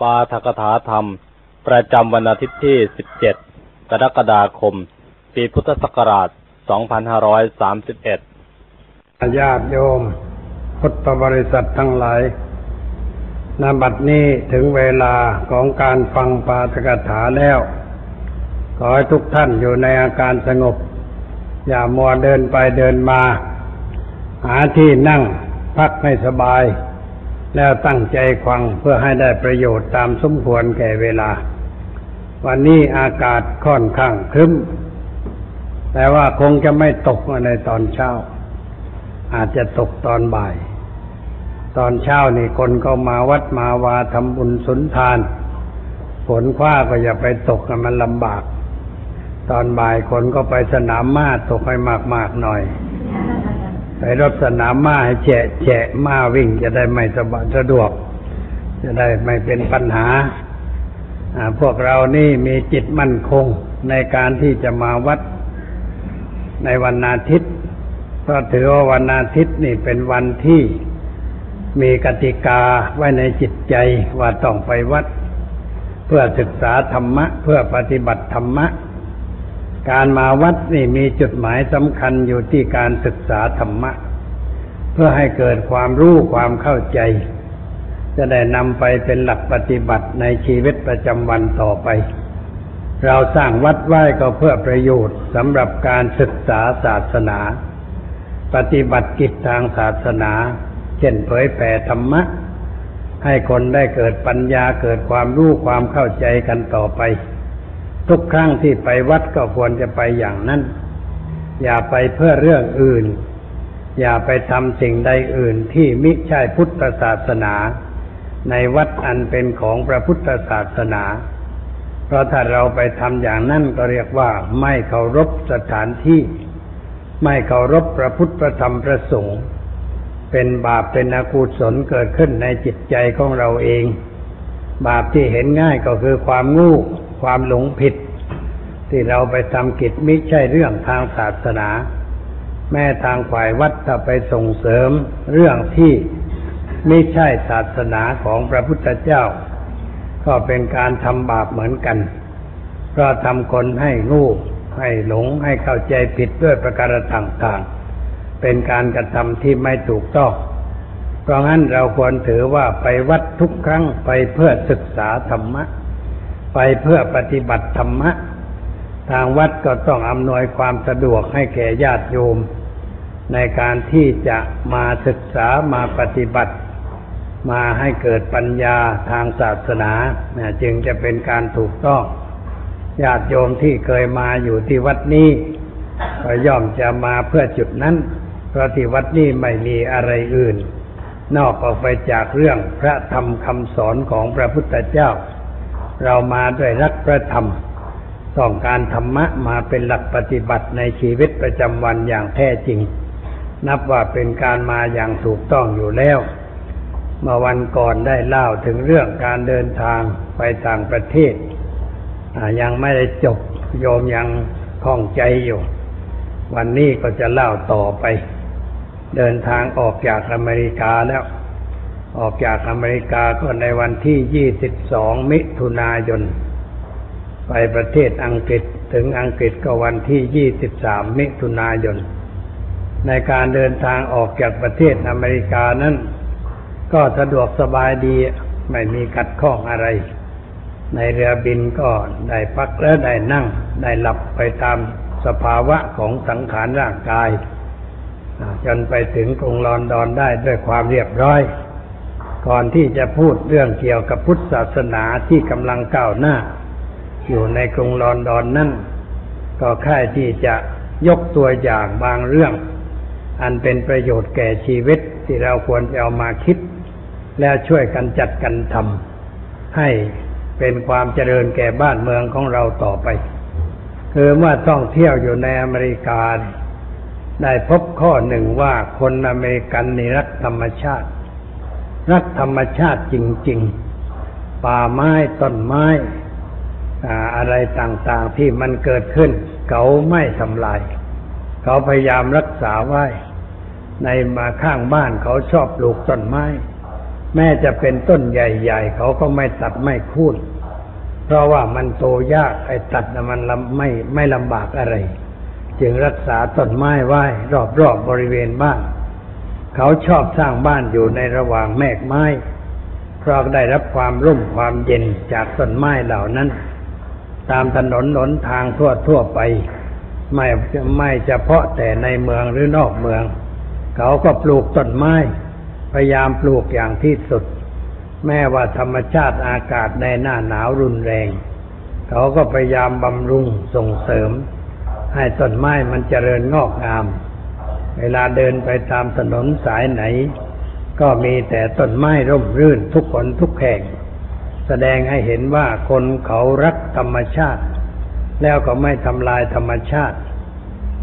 ปาทกถาธรรม ประจำวันอาทิตย์ที่ 17 กรกฎาคม ปีพุทธศักราช 2531 ญาติโยม พุทธบริษัททั้งหลายนบัดนี้ถึงเวลาของการฟังปาทกถาแล้ว ขอให้ทุกท่านอยู่ในอาการสงบ อย่ามัวเดินไปเดินมา หาที่นั่งพักให้สบาย แล้วตั้งใจฟังเพื่อให้ได้ประโยชน์ตามสมควรแก่เวลา วันนี้อากาศค่อนข้างครึ้ม แต่ว่าคงจะไม่ตกในตอนเช้า อาจจะตกตอนบ่าย ตอนเช้านี่คนก็มาวัดมาวาทำบุญสุนทานฝนคว้าก็อย่าไปตกมันลำบาก ตอนบ่ายคนก็ไปสนามม้าตกให้มากๆหน่อย ไปรถสนามม้าให้แฉะแฉะม้าวิ่งจะได้ไม่สบายสะดวก จะได้ไม่เป็นปัญหา พวกเรานี่มีจิตมั่นคงในการที่จะมาวัดในวันอาทิตย์ เพราะถือว่าวันอาทิตย์นี่เป็นวันที่มีกติกาไว้ในจิตใจว่าต้องไปวัด เพื่อศึกษาธรรมะ เพื่อปฏิบัติธรรมะ การมาวัดนี่มีจุดหมายสำคัญอยู่ที่การศึกษาธรรมะ เพื่อให้เกิดความรู้ความเข้าใจ จะได้นำไปเป็นหลักปฏิบัติในชีวิตประจำวันต่อไป เราสร้างวัดไหว้ก็เพื่อประโยชน์สำหรับการศึกษาศาสนา ปฏิบัติกิจทางศาสนา เช่นเผยแผ่ธรรมะ ให้คนได้เกิดปัญญาเกิดความรู้ความเข้าใจกันต่อไป ทุกครั้งที่ไปวัดก็ควรจะไปอย่างนั้น อย่าไปเพื่อเรื่องอื่น อย่าไปทำสิ่งใดอื่นที่มิใช่พุทธศาสนา ในวัดอันเป็นของพระพุทธศาสนา เพราะถ้าเราไปทำอย่างนั้นก็เรียกว่าไม่เคารพสถานที่ ไม่เคารพพระพุทธพระธรรมพระสงฆ์เป็นบาปเป็นอกุศลเกิดขึ้นในจิตใจของเราเอง บาปที่เห็นง่ายก็คือความงู ความหลงผิด ที่เราไปทำกิจไม่ใช่เรื่องทางศาสนา แม้ทางฝ่ายวัดถ้าไปส่งเสริมเรื่องที่ไม่ใช่ศาสนาของพระพุทธเจ้า ก็เป็นการทำบาปเหมือนกัน เพราะทำคนให้งูให้หลงให้เข้าใจผิดด้วยประการต่างๆ เป็นการกระทำที่ไม่ถูกต้องเพราะงั้นเราควรถือว่าไปวัดทุกครั้งไปเพื่อศึกษาธรรมะ ไปเพื่อปฏิบัติธรรมะ ทางวัดก็ต้องอำนวยความสะดวกให้แก่ญาติโยม ในการที่จะมาศึกษามาปฏิบัติ มาให้เกิดปัญญาทางศาสนาจึงจะเป็นการถูกต้องญาติโยมที่เคยมาอยู่ที่วัดนี้ก็ย่อมจะมาเพื่อจุดนั้น เพราะที่วัดนี้ไม่มีอะไรอื่น นอกออกไปจากเรื่องพระธรรมคำสอนของพระพุทธเจ้า เรามาด้วยรักพระธรรม ต้องการธรรมะมาเป็นหลักปฏิบัติในชีวิตประจำวันอย่างแท้จริง นับว่าเป็นการมาอย่างถูกต้องอยู่แล้ว เมื่อวันก่อนได้เล่าถึงเรื่องการเดินทางไปต่างประเทศ ยังไม่ได้จบโยมยังข้องใจอยู่ วันนี้ก็จะเล่าต่อไป เดินทางออกจากอเมริกาแล้ว ออกจากอเมริกาก็ในวันที่ 22 มิถุนายน ไปประเทศอังกฤษถึงอังกฤษก็วันที่ 23 มิถุนายน ในการเดินทางออกจากประเทศอเมริกานั้น ก็สะดวกสบายดีไม่มีขัดข้องอะไร ในเรือบินก็ได้พักและได้นั่ง ได้หลับไปตามสภาวะของสังขารร่างกาย จนไปถึงกรุงลอนดอนได้ด้วยความเรียบร้อย ก่อนที่จะพูดเรื่องเกี่ยวกับพุทธศาสนาที่กำลังก้าวหน้า อยู่ในกรุงลอนดอนนั่นก็ค่ายที่จะยกตัวอย่างบางเรื่อง อันเป็นประโยชน์แก่ชีวิตที่เราควรจะเอามาคิด แล้วช่วยกันจัดกันทำให้เป็นความเจริญแก่บ้านเมืองของเราต่อไป คือเมื่อท่องเที่ยวอยู่ในอเมริกา ได้พบข้อหนึ่งว่าคนอเมริกันนี่รักธรรมชาติ รักธรรมชาติจริง ๆ ป่าไม้ต้นไม้อะไรต่างๆที่มันเกิดขึ้น เขาไม่ทำลาย เขาพยายามรักษาไว้ ในมาข้างบ้านเขาชอบปลูกต้นไม้ แม้จะเป็นต้นใหญ่ ๆ เขาก็ไม่ตัดไม่คูดเพราะว่ามันโตยากไอ้ตัดมันไม่ไม่ลำบากอะไร จึงรักษาต้นไม้ไว้ รอบๆบบริเวณบ้าน เขาชอบสร้างบ้านอยู่ในระหว่างแมกไม้ เพราะได้รับความร่มความเย็นจากต้นไม้เหล่านั้น ตามถนนหนทางทั่วทั่วไป ไม่ไม่เฉพาะแต่ในเมืองหรือนอกเมือง เขาก็ปลูกต้นไม้ พยายามปลูกอย่างที่สุด แม้ว่าธรรมชาติอากาศในหน้าหนาวรุนแรง เขาก็พยายามบำรุงส่งเสริม ให้ต้นไม้มันเจริญงอกงาม เวลาเดินไปตามถนนสายไหน ก็มีแต่ต้นไม้ร่มรื่นทุกคนทุกแห่ง แสดงให้เห็นว่าคนเขารักธรรมชาติ แล้วก็ไม่ทำลายธรรมชาติ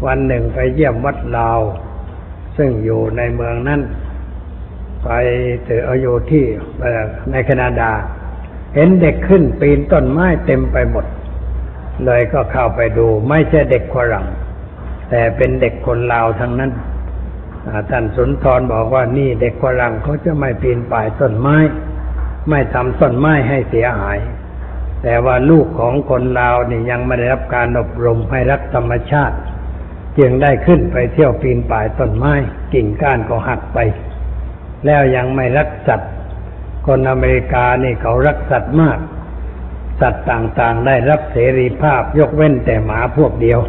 วันหนึ่งไปเยี่ยมวัดลาว ซึ่งอยู่ในเมืองนั้นไปเถออยู่ที่ในแคนาดา เห็นเด็กขึ้นปีนต้นไม้เต็มไปหมด เลยก็เข้าไปดูไม่ใช่เด็กฝรั่ง แต่เป็นเด็กคนลาวทั้งนั้นท่านสุนทรบอกว่านี่เด็กฝรั่งเขาจะไม่ปีนป่ายต้นไม้ ไม่ทำต้นไม้ให้เสียหาย แต่ว่าลูกของคนลาวนี่ยังไม่ได้รับการอบรมให้รักธรรมชาติ จึงได้ขึ้นไปเที่ยวปีนป่ายต้นไม้ กิ่งก้านก็หักไป แล้วยังไม่รักสัตว์คนอเมริกานี่เขารักสัตว์มาก สัตว์ต่างๆได้รับเสรีภาพยกเว้นแต่หมาพวกเดียว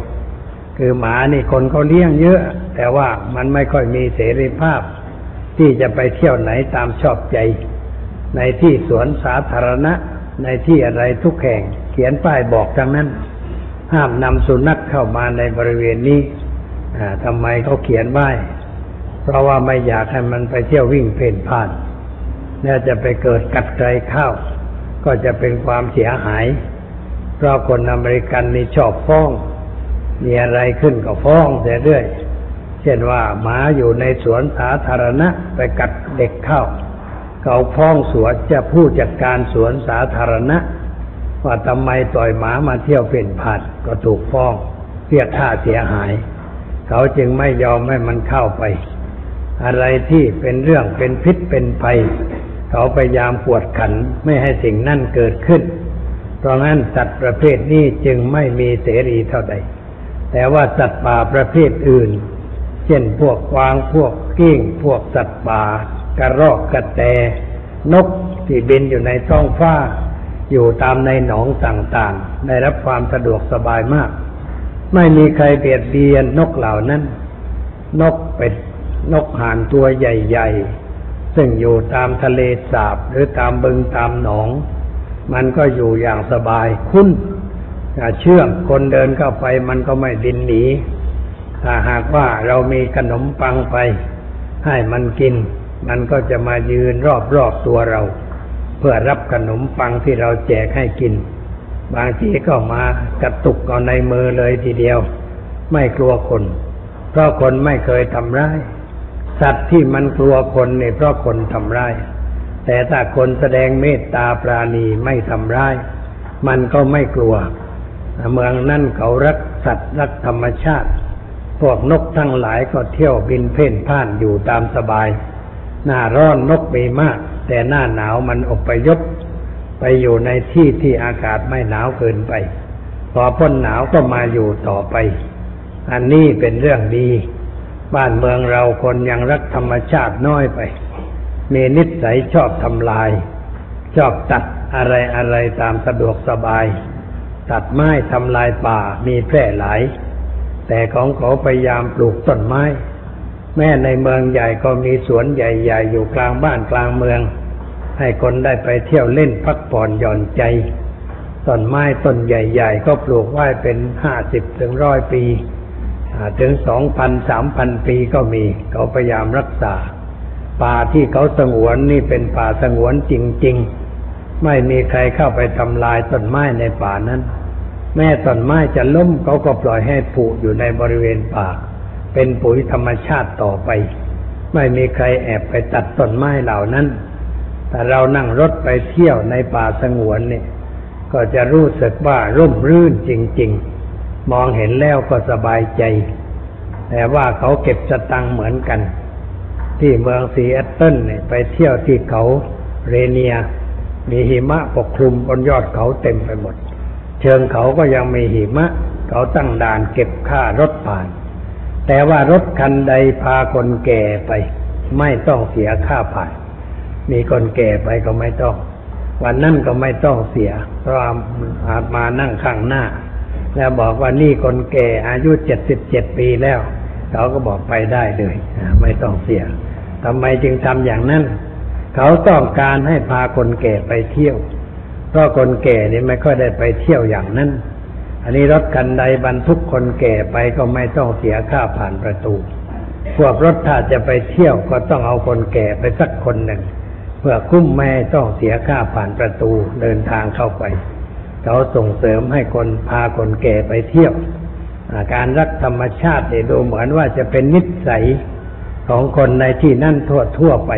คือหมานี่คนเขาเลี้ยงเยอะ แต่ว่ามันไม่ค่อยมีเสรีภาพ ที่จะไปเที่ยวไหนตามชอบใจ ในที่สวนสาธารณะ ในที่อะไรทุกแห่ง เขียนป้ายบอกทั้งนั้น ห้ามนำสุนัขเข้ามาในบริเวณนี้ทำไมเขาเขียนไว้เพราะว่าไม่อยากให้มันไปเที่ยววิ่งเพ่นพ่านแล้วจะไปเกิดกัดใครเข้า ก็จะเป็นความเสียหาย เพราะคนอเมริกันนี่ชอบฟ้อง มีอะไรขึ้นก็ฟ้องเสียเรื่อย เช่นว่าหมาอยู่ในสวนสาธารณะไปกัดเด็กเข้าเขาฟ้องสวนจะผู้จัดการสวนสาธารณะ ว่าทำไมปล่อยหมามาเที่ยวเป็นผ่านก็ถูกฟ้องเรียกค่าเสียหาย เขาจึงไม่ยอมให้มันเข้าไป อะไรที่เป็นเรื่องเป็นพิษเป็นภัย เขาพยายามปวดขันไม่ให้สิ่งนั่นเกิดขึ้น เพราะงั้นสัตว์ประเภทนี้จึงไม่มีเสรีเท่าใด แต่ว่าสัตว์ป่าประเภทอื่น เช่นพวกกวางพวกกิ้ง พวกสัตว์ป่ากระรอกกระแต นกที่บินอยู่ในท้องฟ้า อยู่ตามในหนองต่างๆ ได้รับความสะดวกสบายมาก ไม่มีใครเบียดเบียนนกเหล่านั้น นกเป็ดนกห่านตัวใหญ่ ๆ ซึ่งอยู่ตามทะเลสาบหรือตามบึงตามหนอง มันก็อยู่อย่างสบายคุ้น ถ้าเชื่องคนเดินเข้าไปมันก็ไม่ดินหนี ถ้าหากว่าเรามีขนมปังไป ให้มันกิน มันก็จะมายืนรอบๆตัวเรา เพื่อรับขนมปังที่เราแจกให้กิน บางทีก็มากระตุกเอาในมือเลยทีเดียว ไม่กลัวคน เพราะคนไม่เคยทำร้าย สัตว์ที่มันกลัวคนเนี่ยเพราะคนทำร้าย แต่ถ้าคนแสดงเมตตาปราณีไม่ทำร้าย มันก็ไม่กลัว เมืองนั่นเขารักสัตว์รักธรรมชาติ พวกนกทั้งหลายก็เที่ยวบินเพ่นพ่านอยู่ตามสบาย หน้าร้อนนกมีมาก แต่หน้าหนาวมันอพยพไปอยู่ในที่ที่อากาศไม่หนาวเกินไป พอพ้นหนาวก็มาอยู่ต่อไป อันนี้เป็นเรื่องดี บ้านเมืองเราคนยังรักธรรมชาติน้อยไป มีนิสัยชอบทำลาย ชอบตัดอะไรอะไรตามสะดวกสบาย ตัดไม้ทำลายป่ามีแพร่หลาย แต่ของเขาพยายามปลูกต้นไม้ แม้ในเมืองใหญ่ก็มีสวนใหญ่ๆ อยู่กลางบ้านกลางเมือง ให้คนได้ไปเที่ยวเล่นพักผ่อนหย่อนใจต้นไม้ต้นใหญ่ ๆ ก็ปลูกไว้เป็นห้าสิบถึงร้อยปีถึงสองพันสามพันปีก็มี เขาพยายามรักษา ป่าที่เขาสงวนนี่เป็นป่าสงวนจริง ๆ ไม่มีใครเข้าไปทำลายต้นไม้ในป่านั้น แม้ต้นไม้จะล้มเขาก็ปล่อยให้ผุอยู่ในบริเวณป่า เป็นปุ๋ยธรรมชาติต่อไป ไม่มีใครแอบไปตัดต้นไม้เหล่านั้น แต่เรานั่งรถไปเที่ยวในป่าสงวนเนี่ย ก็จะรู้สึกว่าร่มรื่นจริง ๆ มองเห็นแล้วก็สบายใจ แต่ว่าเขาเก็บสตังเหมือนกัน ที่เมืองซีแอตเทิลเนี่ยไปเที่ยวที่เขาเรเนียร์ มีหิมะปกคลุมบนยอดเขาเต็มไปหมด เชิงเขาก็ยังมีหิมะ เขาตั้งด่านเก็บค่ารถผ่าน แต่ว่ารถคันใดพาคนแก่ไป ไม่ต้องเสียค่าผ่าน มีคนแก่ไปก็ไม่ต้อง วันนั้นก็ไม่ต้องเสียเพราะอาจมานั่งข้างหน้า แล้วบอกว่านี่คนแก่อายุเจ็ดสิบเจ็ดปีแล้ว เขาก็บอกไปได้เลยไม่ต้องเสียทำไมจึงทำอย่างนั้น เขาต้องการให้พาคนแก่ไปเที่ยว เพราะคนแก่นี่ไม่ค่อยได้ไปเที่ยวอย่างนั้น อันนี้รถคันใดบรรทุกคนแก่ไปก็ไม่ต้องเสียค่าผ่านประตู พวกรถถ้าจะไปเที่ยวก็ต้องเอาคนแก่ไปสักคนหนึ่ง เพื่อคุ้มแม่ต้องเสียค่าผ่านประตูเดินทางเข้าไป เขาส่งเสริมให้คนพาคนแก่ไปเที่ยวการรักธรรมชาติเนี่ยดูเหมือนว่าจะเป็นนิสัยของคนในที่นั่นทั่วทั่วไป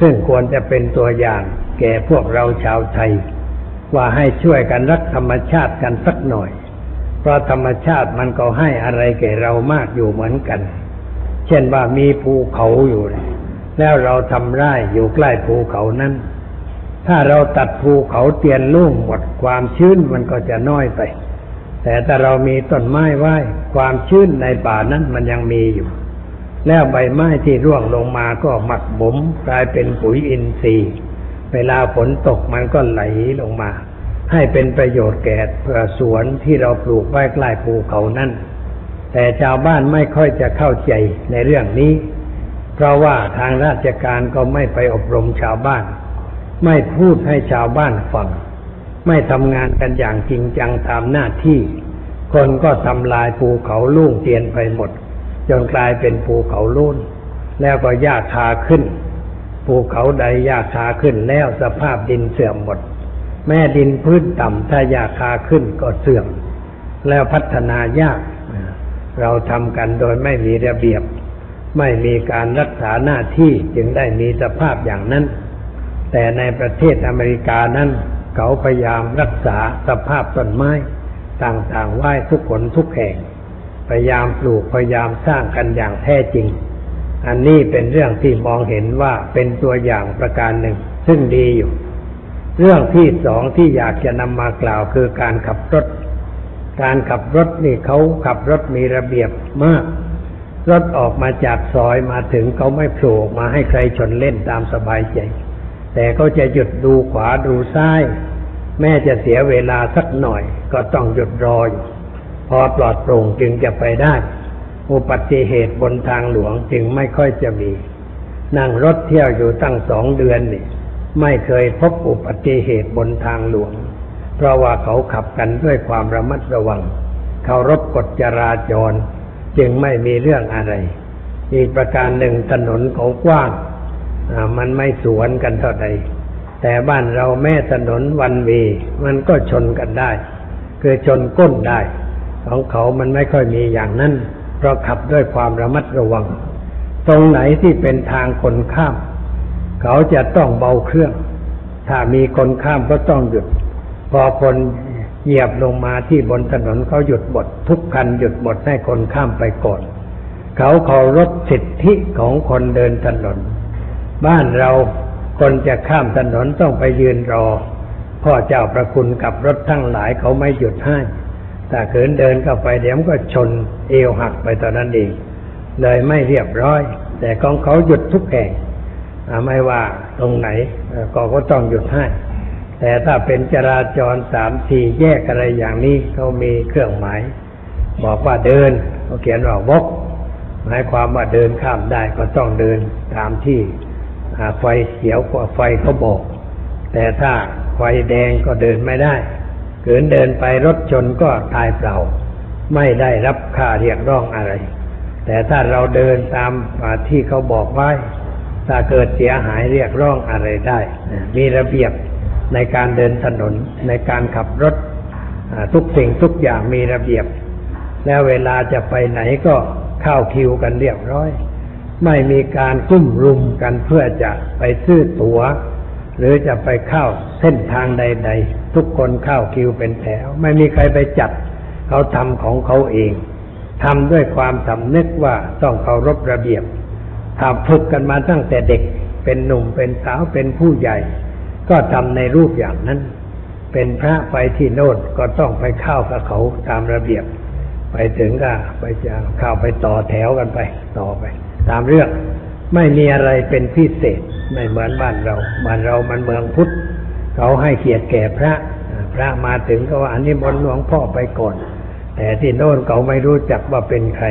ซึ่งควรจะเป็นตัวอย่างแก่พวกเราชาวไทย ว่าให้ช่วยกันรักธรรมชาติกันสักหน่อย เพราะธรรมชาติมันก็ให้อะไรแก่เรามากอยู่เหมือนกัน เช่นว่ามีภูเขาอยู่ แล้วเราทำไร่อยู่ใกล้ภูเขานั้น ถ้าเราตัดภูเขาเตียนลุ่งหมดความชื้นมันก็จะน้อยไป แต่ถ้าเรามีต้นไม้ไว้ความชื้นในป่านั้นมันยังมีอยู่ แล้วใบไม้ที่ร่วงลงมาก็หมักบ่มกลายเป็นปุ๋ยอินทรีย์ เวลาฝนตกมันก็ไหลลงมา ให้เป็นประโยชน์แก่เพื่อสวนที่เราปลูกไว้ใกล้ภูเขานั่น แต่ชาวบ้านไม่ค่อยจะเข้าใจในเรื่องนี้ เพราะว่าทางราชการก็ไม่ไปอบรมชาวบ้าน ไม่พูดให้ชาวบ้านฟัง ไม่ทำงานกันอย่างจริงจังตามหน้าที่ คนก็ทำลายภูเขาลุ่งเตียนไปหมด จนกลายเป็นภูเขาลุ่นแล้วก็หญ้าคาขึ้น ภูเขาใดหญ้าคาขึ้นแล้วสภาพดินเสื่อมหมด แม่ดินพื้นต่ำถ้าหญ้าคาขึ้นก็เสื่อม แล้วพัฒนายาก เราทำกันโดยไม่มีระเบียบ ไม่มีการรักษาหน้าที่จึงได้มีสภาพอย่างนั้น แต่ในประเทศอเมริกานั้น เขาพยายามรักษาสภาพต้นไม้ ต่างๆไว้ทุกคนทุกแห่ง พยายามปลูกพยายามสร้างกันอย่างแท้จริง อันนี้เป็นเรื่องที่มองเห็นว่าเป็นตัวอย่างประการหนึ่ง ซึ่งดีอยู่ เรื่องที่สองที่อยากจะนำมากล่าวคือการขับรถ การขับรถนี่เขาขับรถมีระเบียบมาก รถออกมาจากซอยมาถึงเขาไม่โผล่มาให้ใครชนเล่นตามสบายใจ แต่เขาจะหยุดดูขวาดูซ้าย แม้จะเสียเวลาสักหน่อย ก็ต้องหยุดรออยู่ พอปลอดโปร่งจึงจะไปได้ อุบัติเหตุบนทางหลวงจึงไม่ค่อยจะมี นั่งรถเที่ยวอยู่ตั้งสองเดือนนี่ไม่เคยพบอุบัติเหตุบนทางหลวง เพราะว่าเขาขับกันด้วยความระมัดระวังเขารบกฎจราจร จึงไม่มีเรื่องอะไร อีกประการหนึ่งถนนเขากว้างมันไม่สวนกันเท่าใดแต่บ้านเราแม่ถนนวันวีมันก็ชนกันได้ คือชนก้นได้ ของเขามันไม่ค่อยมีอย่างนั้น เพราะขับด้วยความระมัดระวัง ตรงไหนที่เป็นทางคนข้าม เขาจะต้องเบาเครื่อง ถ้ามีคนข้ามก็ต้องหยุด พอคนเหยียบลงมาที่บนถนนเขาหยุดหมดทุกคันหยุดหมดให้คนข้ามไปก่อน เขาเคารพสิทธิของคนเดินถนน บ้านเราคนจะข้ามถนนต้องไปยืนรอพ่อเจ้าประคุณกับรถทั้งหลายเขาไม่หยุดให้ ถ้าเขินเดินเข้าไปเดี๋ยวก็ชนเอวหักไปตอนนั้นเองเลยไม่เรียบร้อย แต่ของเขาหยุดทุกแห่งไม่ว่าตรงไหนก็ก็ต้องหยุดให้ แต่ถ้าเป็นจราจรสามสี่แยกอะไรอย่างนี้เขามีเครื่องหมายบอกว่าเดินเขาเขียนว่าวกหมายความว่าเดินข้ามได้ก็ต้องเดินตามที่ไฟเขียวกว่าไฟเขาบอก แต่ถ้าไฟแดงก็เดินไม่ได้ เกินเดินไปรถชนก็ตายเปล่า ไม่ได้รับค่าเรียกร้องอะไร แต่ถ้าเราเดินตามที่เขาบอกไว้ ถ้าเกิดเสียหายเรียกร้องอะไรได้ มีระเบียบในการเดินถนนในการขับรถทุกสิ่งทุกอย่างมีระเบียบ แล้วเวลาจะไปไหนก็เข้าคิวกันเรียบร้อย ไม่มีการกุ้มรุมกันเพื่อจะไปซื้อตัว๋ว หรือจะไปเข้าเส้นทางใด ๆ ทุกคนเข้าคิวเป็นแถว ไม่มีใครไปจัดเขาทำของเขาเองทำด้วยความสำนึกว่าต้องเคารพระเบียบทำฝึกกันมาตั้งแต่เด็ก เป็นหนุ่มเป็นสาวเป็นผู้ใหญ่ ก็ทำในรูปอย่างนั้น เป็นพระไปที่โน่นก็ต้องไปเข้ากับเขาตามระเบียบ ไปถึงก็ไปจะเข้าไปต่อแถวกันไป ต่อไป ตามเรื่องไม่มีอะไรเป็นพิเศษไม่เหมือนบ้านเราบ้านเรามันเมืองพุทธ เขาให้เกียรติแก่พระ พระมาถึงก็ว่าอันนี้บนหลวงพ่อไปก่อน แต่ที่โน่นเขาไม่รู้จักว่าเป็นใคร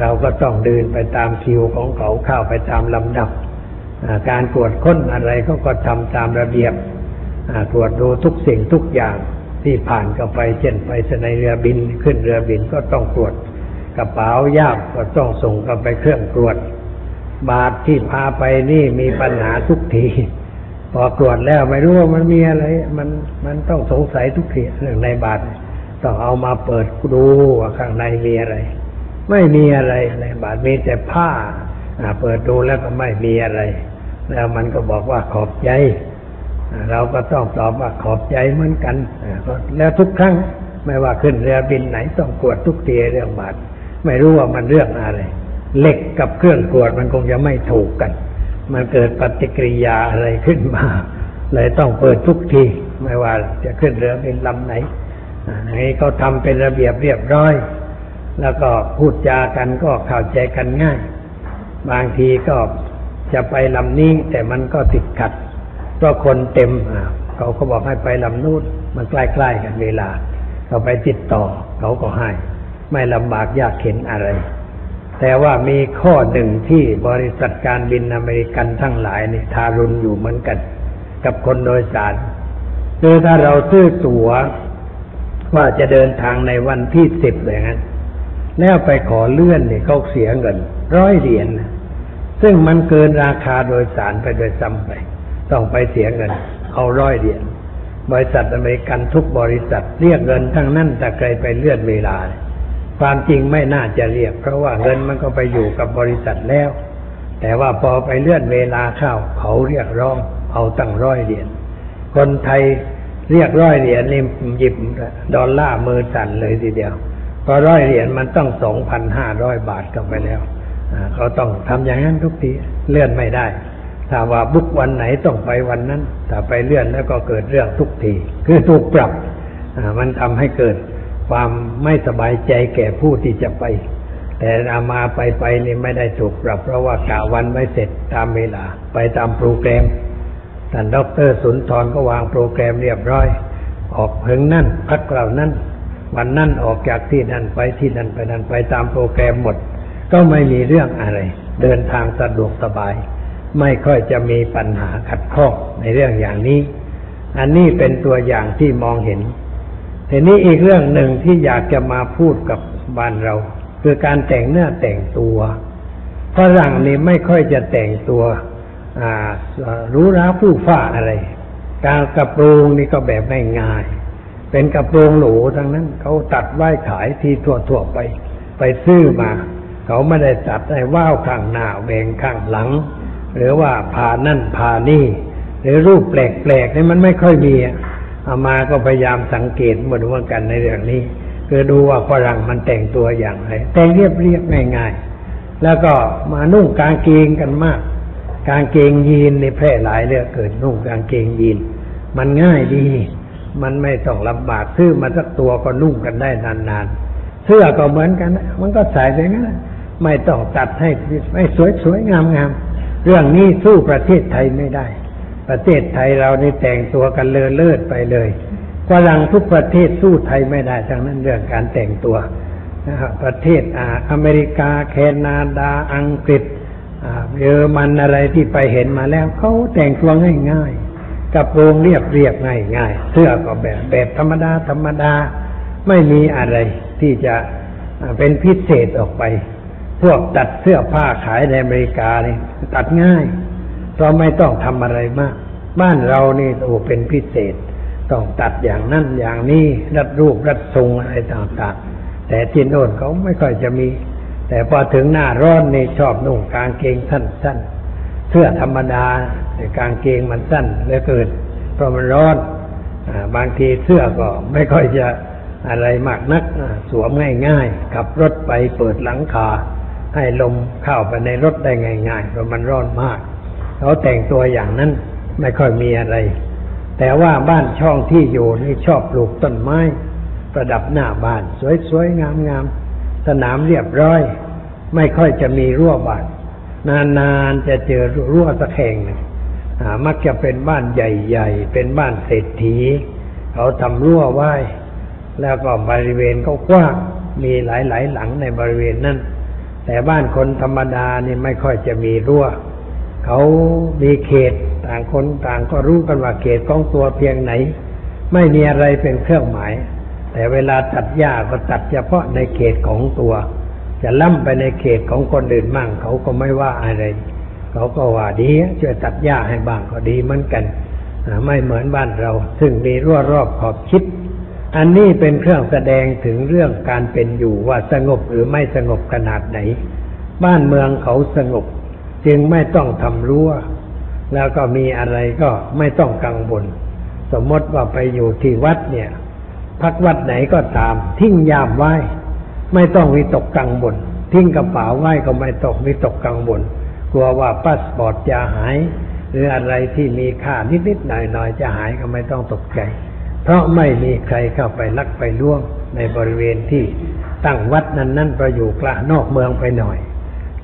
เราก็ต้องเดินไปตามคิวของเขาเข้าไปตามลำดับ การตรวจค้นอะไรเขาก็ทำตามระเบียบตรวจดูทุกสิ่งทุกอย่างที่ผ่านเข้าไปเช่นไปสนเรือบินขึ้นเรือบินก็ต้องตรวจ กระเป๋ายากก็ต้องส่งเข้าไปเครื่องตรวจ บาทที่พาไปนี่มีปัญหาทุกที อตรวจแล้วไม่รู้ว่ามันมีอะไร มันมันต้องสงสัยทุกทีเรื่องในบาทต้องเอามาเปิดดูว่าข้างในมีอะไร ไม่มีอะไรในบาทมีแต่ผ้าเปิดดูแล้วก็ไม่มีอะไร แล้วมันก็บอกว่าขอบใจเราก็ต้องตอบว่าขอบใจเหมือนกันแล้วทุกครั้งไม่ว่าขึ้นเรือบินไหนต้องกวดทุกทีเรื่องบาทไม่รู้ว่ามันเรื่องอะไรเหล็กกับเครื่องกวดมันคงจะไม่ถูกกัน มันเกิดปฏิกิริยาอะไรขึ้นมา เลยต้องเปิดทุกทีไม่ว่าจะขึ้นเรือบินลำไหนนี้เขาทำเป็นระเบียบเรียบร้อย แล้วก็พูดจากันก็เข้าใจกันง่าย บางทีก็จะไปลำนี้แต่มันก็ติดขัดเพราะคนเต็มเขาก็บอกให้ไปลำนู้นมันใกล้ๆกันเวลาเราไปติดต่อ เขาก็ให้ ไม่ลำบากยากเข็นอะไร แต่ว่ามีข้อหนึ่งที่บริษัทการบินอเมริกันทั้งหลายนี่ทารุณอยู่เหมือนกัน กับคนโดยสารคือถ้าเราซื้อตั๋วว่าจะเดินทางในวันที่สิบอย่างนั้นแล้วไปขอเลื่อนเนี่ยเขาเสียเงิน ร้อยเหรียญซึ่งมันเกินราคาโดยสารไปโดยซ้ำไป ต้องไปเสียเงิน เอาร้อยเหรียญบริษัทอเมริกันทุกบริษัทเรียกเงินทั้งนั้นแต่ใครไปเลื่อนเวลา ความจริงไม่น่าจะเรียก เพราะว่าเงินมันก็ไปอยู่กับบริษัทแล้ว แต่ว่าพอไปเลื่อนเวลาเข้า เขาเรียกร้องเอาตั้งร้อยเหรียญคนไทยเรียกร้อยเหรียญนี่หยิบดอลลาร์มือสั่นเลยทีเดียวพอร้อยเหรียญมันต้องสองพันห้าร้อยบาทกันไปแล้วเขาต้องทำอย่างนั้นทุกทีเลื่อนไม่ได้ ถ้าว่าบุกวันไหนต้องไปวันนั้น ถ้าไปเลื่อนแล้วก็เกิดเรื่องทุกที คือถูกปรับมันทำให้เกิด ความไม่สบายใจแก่ผู้ที่จะไป แต่อามาไปไปนี่ไม่ได้ถูกปรับ เพราะว่ากาวันไว้เสร็จตามเวลา ไปตามโปรแกรมท่านดรสุนทรก็วางโปรแกรมเรียบร้อย ออกเพิงนั่นพักเหล่านั้น วันนั่นออกจากที่นั่นไปที่นั่นไปนั่นไปตามโปรแกรมหมด ก็ไม่มีเรื่องอะไร เดินทางสะดวกสบาย ไม่ค่อยจะมีปัญหาขัดข้องในเรื่องอย่างนี้ อันนี้เป็นตัวอย่างที่มองเห็น ทีนี้อีกเรื่องหนึ่งที่อยากจะมาพูดกับบ้านเรา คือการแต่งเนื้อแต่งตัวฝรั่งนี่ไม่ค่อยจะแต่งตัวรู้ราผู้ฟ้าอะไร การกระโปรงนี่ก็แบบง่ายๆเป็นกระโปรงหรูทั้งนั้นเขาตัดไว้ขายที่ทั่วๆไป ไปซื้อมา เขาไม่ได้ตัดให้ว่าวข้างหน้าแหวงข้างหลัง หรือว่าผ่านั่นผ่านี่ หรือรูปแปลกๆนี่มันไม่ค่อยมีเอามาก็พยายามสังเกตมาดูกันในเรื่องนี้ คือดูว่าฝรั่งมันแต่งตัวอย่างไร แต่งเรียบๆง่ายๆ แล้วก็มานุ่งกางเกงกันมาก กางเกงยีนในแพร่หลายเรื่องเกิดนุ่งกางเกงยีน มันง่ายดี มันไม่ต้องลำบากซื้อมาสักตัวก็นุ่งกันได้นานๆเสื้อก็เหมือนกัน มันก็ใส่ไปงั้นไม่ต้องตัดให้ไม่สวยๆงามๆเรื่องนี้สู้ประเทศไทยไม่ได้ ประเทศไทยเรานี่แต่งตัวกันเลอเลิศไปเลยฝรั่งทุกประเทศสู้ไทยไม่ได้ทั้งนั้นเรื่องการแต่งตัวนะครับประเทศอ่าอเมริกา แคนาดา อังกฤษเยอรมันอะไรที่ไปเห็นมาแล้วเขาแต่งตัวง่ายๆกระโปรงเรียบเรียบง่ายๆเสื้อก็แบบแบบธรรมดาธรรมดาไม่มีอะไรที่จะเป็นพิเศษออกไป พวกตัดเสื้อผ้าขายในอเมริกาเนี่ยตัดง่าย เราไม่ต้องทำอะไรมาก บ้านเรานี่โอ้เป็นพิเศษ ต้องตัดอย่างนั้นอย่างนี้รัดรูปรัดทรงอะไรต่างๆ แต่ที่โน่นเขาไม่ค่อยจะมี แต่พอถึงหน้าร้อนนี่ชอบนุ่งกางเกงสั้นๆเสื้อธรรมดาแต่กางเกงมันสั้นเหลือเกินเพราะมันร้อนอบางทีเสื้อก็ไม่ค่อยจะอะไรมากนัก สวมง่ายๆขับรถไปเปิดหลังคา ให้ลมเข้าไปในรถได้ง่ายๆเพราะมันร้อนมาก เขาแต่งตัวอย่างนั้นไม่ค่อยมีอะไร แต่ว่าบ้านช่องที่อยู่นี่ชอบปลูกต้นไม้ ประดับหน้าบ้าน สวยๆ งามๆ สนามเรียบร้อย ไม่ค่อยจะมีรั้วบ้าน นานๆ จะเจอรั้วสักแห่งหนึ่งอ่ามักจะเป็นบ้านใหญ่ๆ เป็นบ้านเศรษฐี เขาทำรั้วไว้ แล้วก็บริเวณก็กว้าง มีหลายๆ หลังในบริเวณนั้น แต่บ้านคนธรรมดานี่ไม่ค่อยจะมีรั้ว เขามีเขตต่างคนต่างก็รู้กันว่าเขตของตัวเพียงไหน ไม่มีอะไรเป็นเครื่องหมาย แต่เวลาตัดหญ้าก็ตัดเฉพาะในเขตของตัว จะล่ำไปในเขตของคนอื่นมั่งเขาก็ไม่ว่าอะไร เขาก็ว่าดีช่วยตัดหญ้าให้บ้างก็ดีเหมือนกันไม่เหมือนบ้านเรา ซึ่งมีรั้วรอบขอบชิดอันนี้เป็นเครื่องแสดงถึงเรื่องการเป็นอยู่ว่าสงบหรือไม่สงบขนาดไหน บ้านเมืองเขาสงบ จึงไม่ต้องทำรั้วแล้วก็มีอะไรก็ไม่ต้องกังวลสมมติว่าไปอยู่ที่วัดเนี่ย พักวัดไหนก็ตาม ทิ้งยามไว้ ไม่ต้องวิตกกังวลทิ้งกระเป๋าไว้ก็ไม่ตกวิตกกังวลกลัวว่าพาสปอร์ตจะหาย หรืออะไรที่มีค่านิดๆหน่อยๆจะหายก็ไม่ต้องตกใจ เพราะไม่มีใครเข้าไปลักไปล่วงในบริเวณที่ตั้งวัดนั้นนั่นเพราะอยู่กลางนอกเมืองไปหน่อย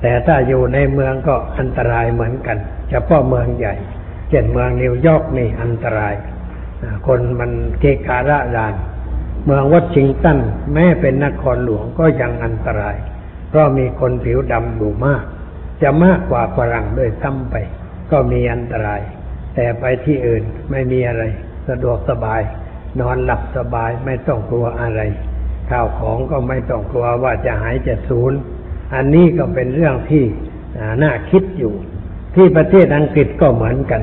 แต่ถ้าอยู่ในเมืองก็อันตรายเหมือนกัน เฉพาะเมืองใหญ่ เช่นเมืองนิวยอร์กนี่อันตราย คนมันเกกะระราน เมืองวอชิงตันแม้เป็นนครหลวงก็ยังอันตราย เพราะมีคนผิวดำอยู่มาก จะมากกว่าฝรั่งด้วยซ้ำไป ก็มีอันตราย แต่ไปที่อื่นไม่มีอะไร สะดวกสบาย นอนหลับสบายไม่ต้องกลัวอะไร ข้าวของก็ไม่ต้องกลัวว่าจะหายจะสูญ อันนี้ก็เป็นเรื่องที่น่าคิดอยู่ ที่ประเทศอังกฤษก็เหมือนกัน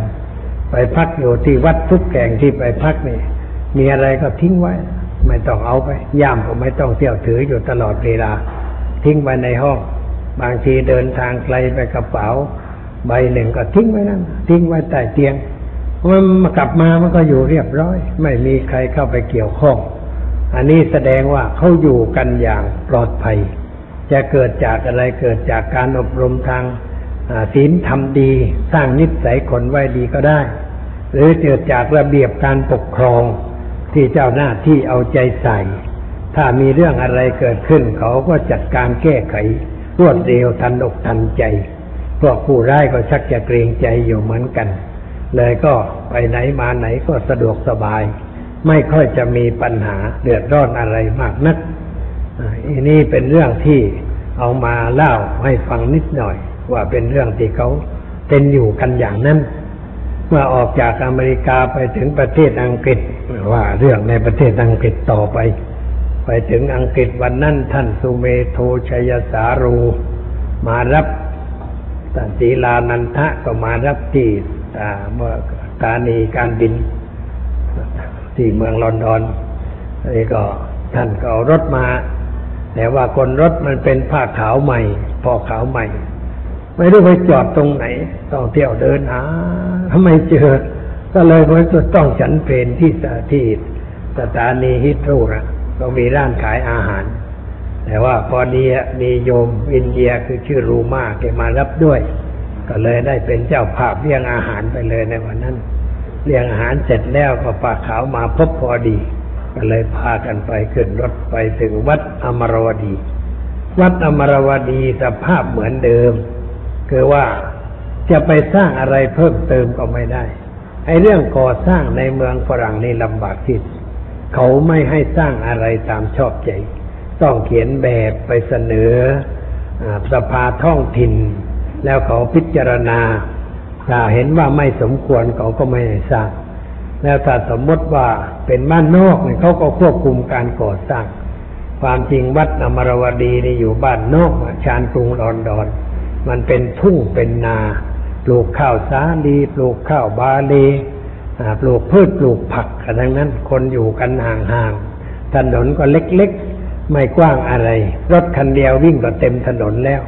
ไปพักอยู่ที่วัดทุกแห่งที่ไปพักนี่มีอะไรก็ทิ้งไว้ ไม่ต้องเอาไปย่ามก็ไม่ต้องเที่ยวถืออยู่ตลอดเวลา ทิ้งไว้ในห้อง บางทีเดินทางไกลไปกระเป๋า ใบหนึ่งก็ทิ้งไว้นั่นทิ้งไว้ใต้เตียงมันกลับมามันก็อยู่เรียบร้อย ไม่มีใครเข้าไปเกี่ยวข้อง อันนี้แสดงว่าเขาอยู่กันอย่างปลอดภัย จะเกิดจากอะไรเกิดจากการอบรมทางศีลทำดี สร้างนิสัยคนไว้ดีก็ได้ หรือเกิดจากระเบียบการปกครองที่เจ้าหน้าที่เอาใจใส่ ถ้ามีเรื่องอะไรเกิดขึ้น เขาก็จัดการแก้ไข รวดเร็วทันอกทันใจพวกผู้ร้ายก็ชักจะเกรงใจอยู่เหมือนกัน เลยก็ไปไหนมาไหนก็สะดวกสบาย ไม่ค่อยจะมีปัญหาเดือดร้อนอะไรมากนัก อันนี้เป็นเรื่องที่เอามาเล่าให้ฟังนิดหน่อย ว่าเป็นเรื่องที่เขาเป็นอยู่กันอย่างนั้น เมื่อออกจากอเมริกาไปถึงประเทศอังกฤษว่าเรื่องในประเทศอังกฤษต่อไป ไปถึงอังกฤษวันนั้นท่านสุเมโทชยสารูมารับท่านศีลานันทะก็มารับที่อ่าเมื่อสถานีการบิน ที่เมืองลอนดอนนี่ก็ท่านก็เอารถมา แต่ว่าคนรถมันเป็นผ้าขาวใหม่พอขาวใหม่ ไม่รู้ไปจอดตรงไหนต้องเที่ยวเดินหาทำไมเจอ ก็เลยมันจะต้องฉันเพนที่สที่สถานีฮิตโรนะก็มีร้านขายอาหาร แต่ว่าพอดีมีโยมอินเดียคือชื่อรูมาแกมารับด้วย ก็เลยได้เป็นเจ้าภาพเลี้ยงอาหารไปเลยในวันนั้นเลี้ยงอาหารเสร็จแล้วก็ปลาขาวมาพบพอดี ก็เลยพากันไปขึ้นรถไปถึงวัดอมรวดี วัดอมรวดีสภาพเหมือนเดิม คือว่าจะไปสร้างอะไรเพิ่มเติมก็ไม่ได้ไอ้เรื่องก่อสร้างในเมืองฝรั่งนี่ลำบากที่สุดเขาไม่ให้สร้างอะไรตามชอบใจ ต้องเขียนแบบไปเสนออสภาท้องถิ่น แล้วเขาพิจารณาถ้าเห็นว่าไม่สมควรเขาก็ไม่ให้สร้าง แล้วถ้าสมมติว่าเป็นบ้านนอกเนี่ยเขาก็ควบคุมการก่อสร้าง ความจริงวัดอมรวดีนี่อยู่บ้านนอกชานกรุงลอนดอน มันเป็นทุ่งเป็นนา ปลูกข้าวสาลีปลูกข้าวบาลีอ่ปลูกพืชปลูกผักกันทั้งนั้น คนอยู่กันห่างๆถนนก็เล็กๆ ไม่กว้างอะไร รถคันเดียววิ่งก็เต็มถนนแล้ว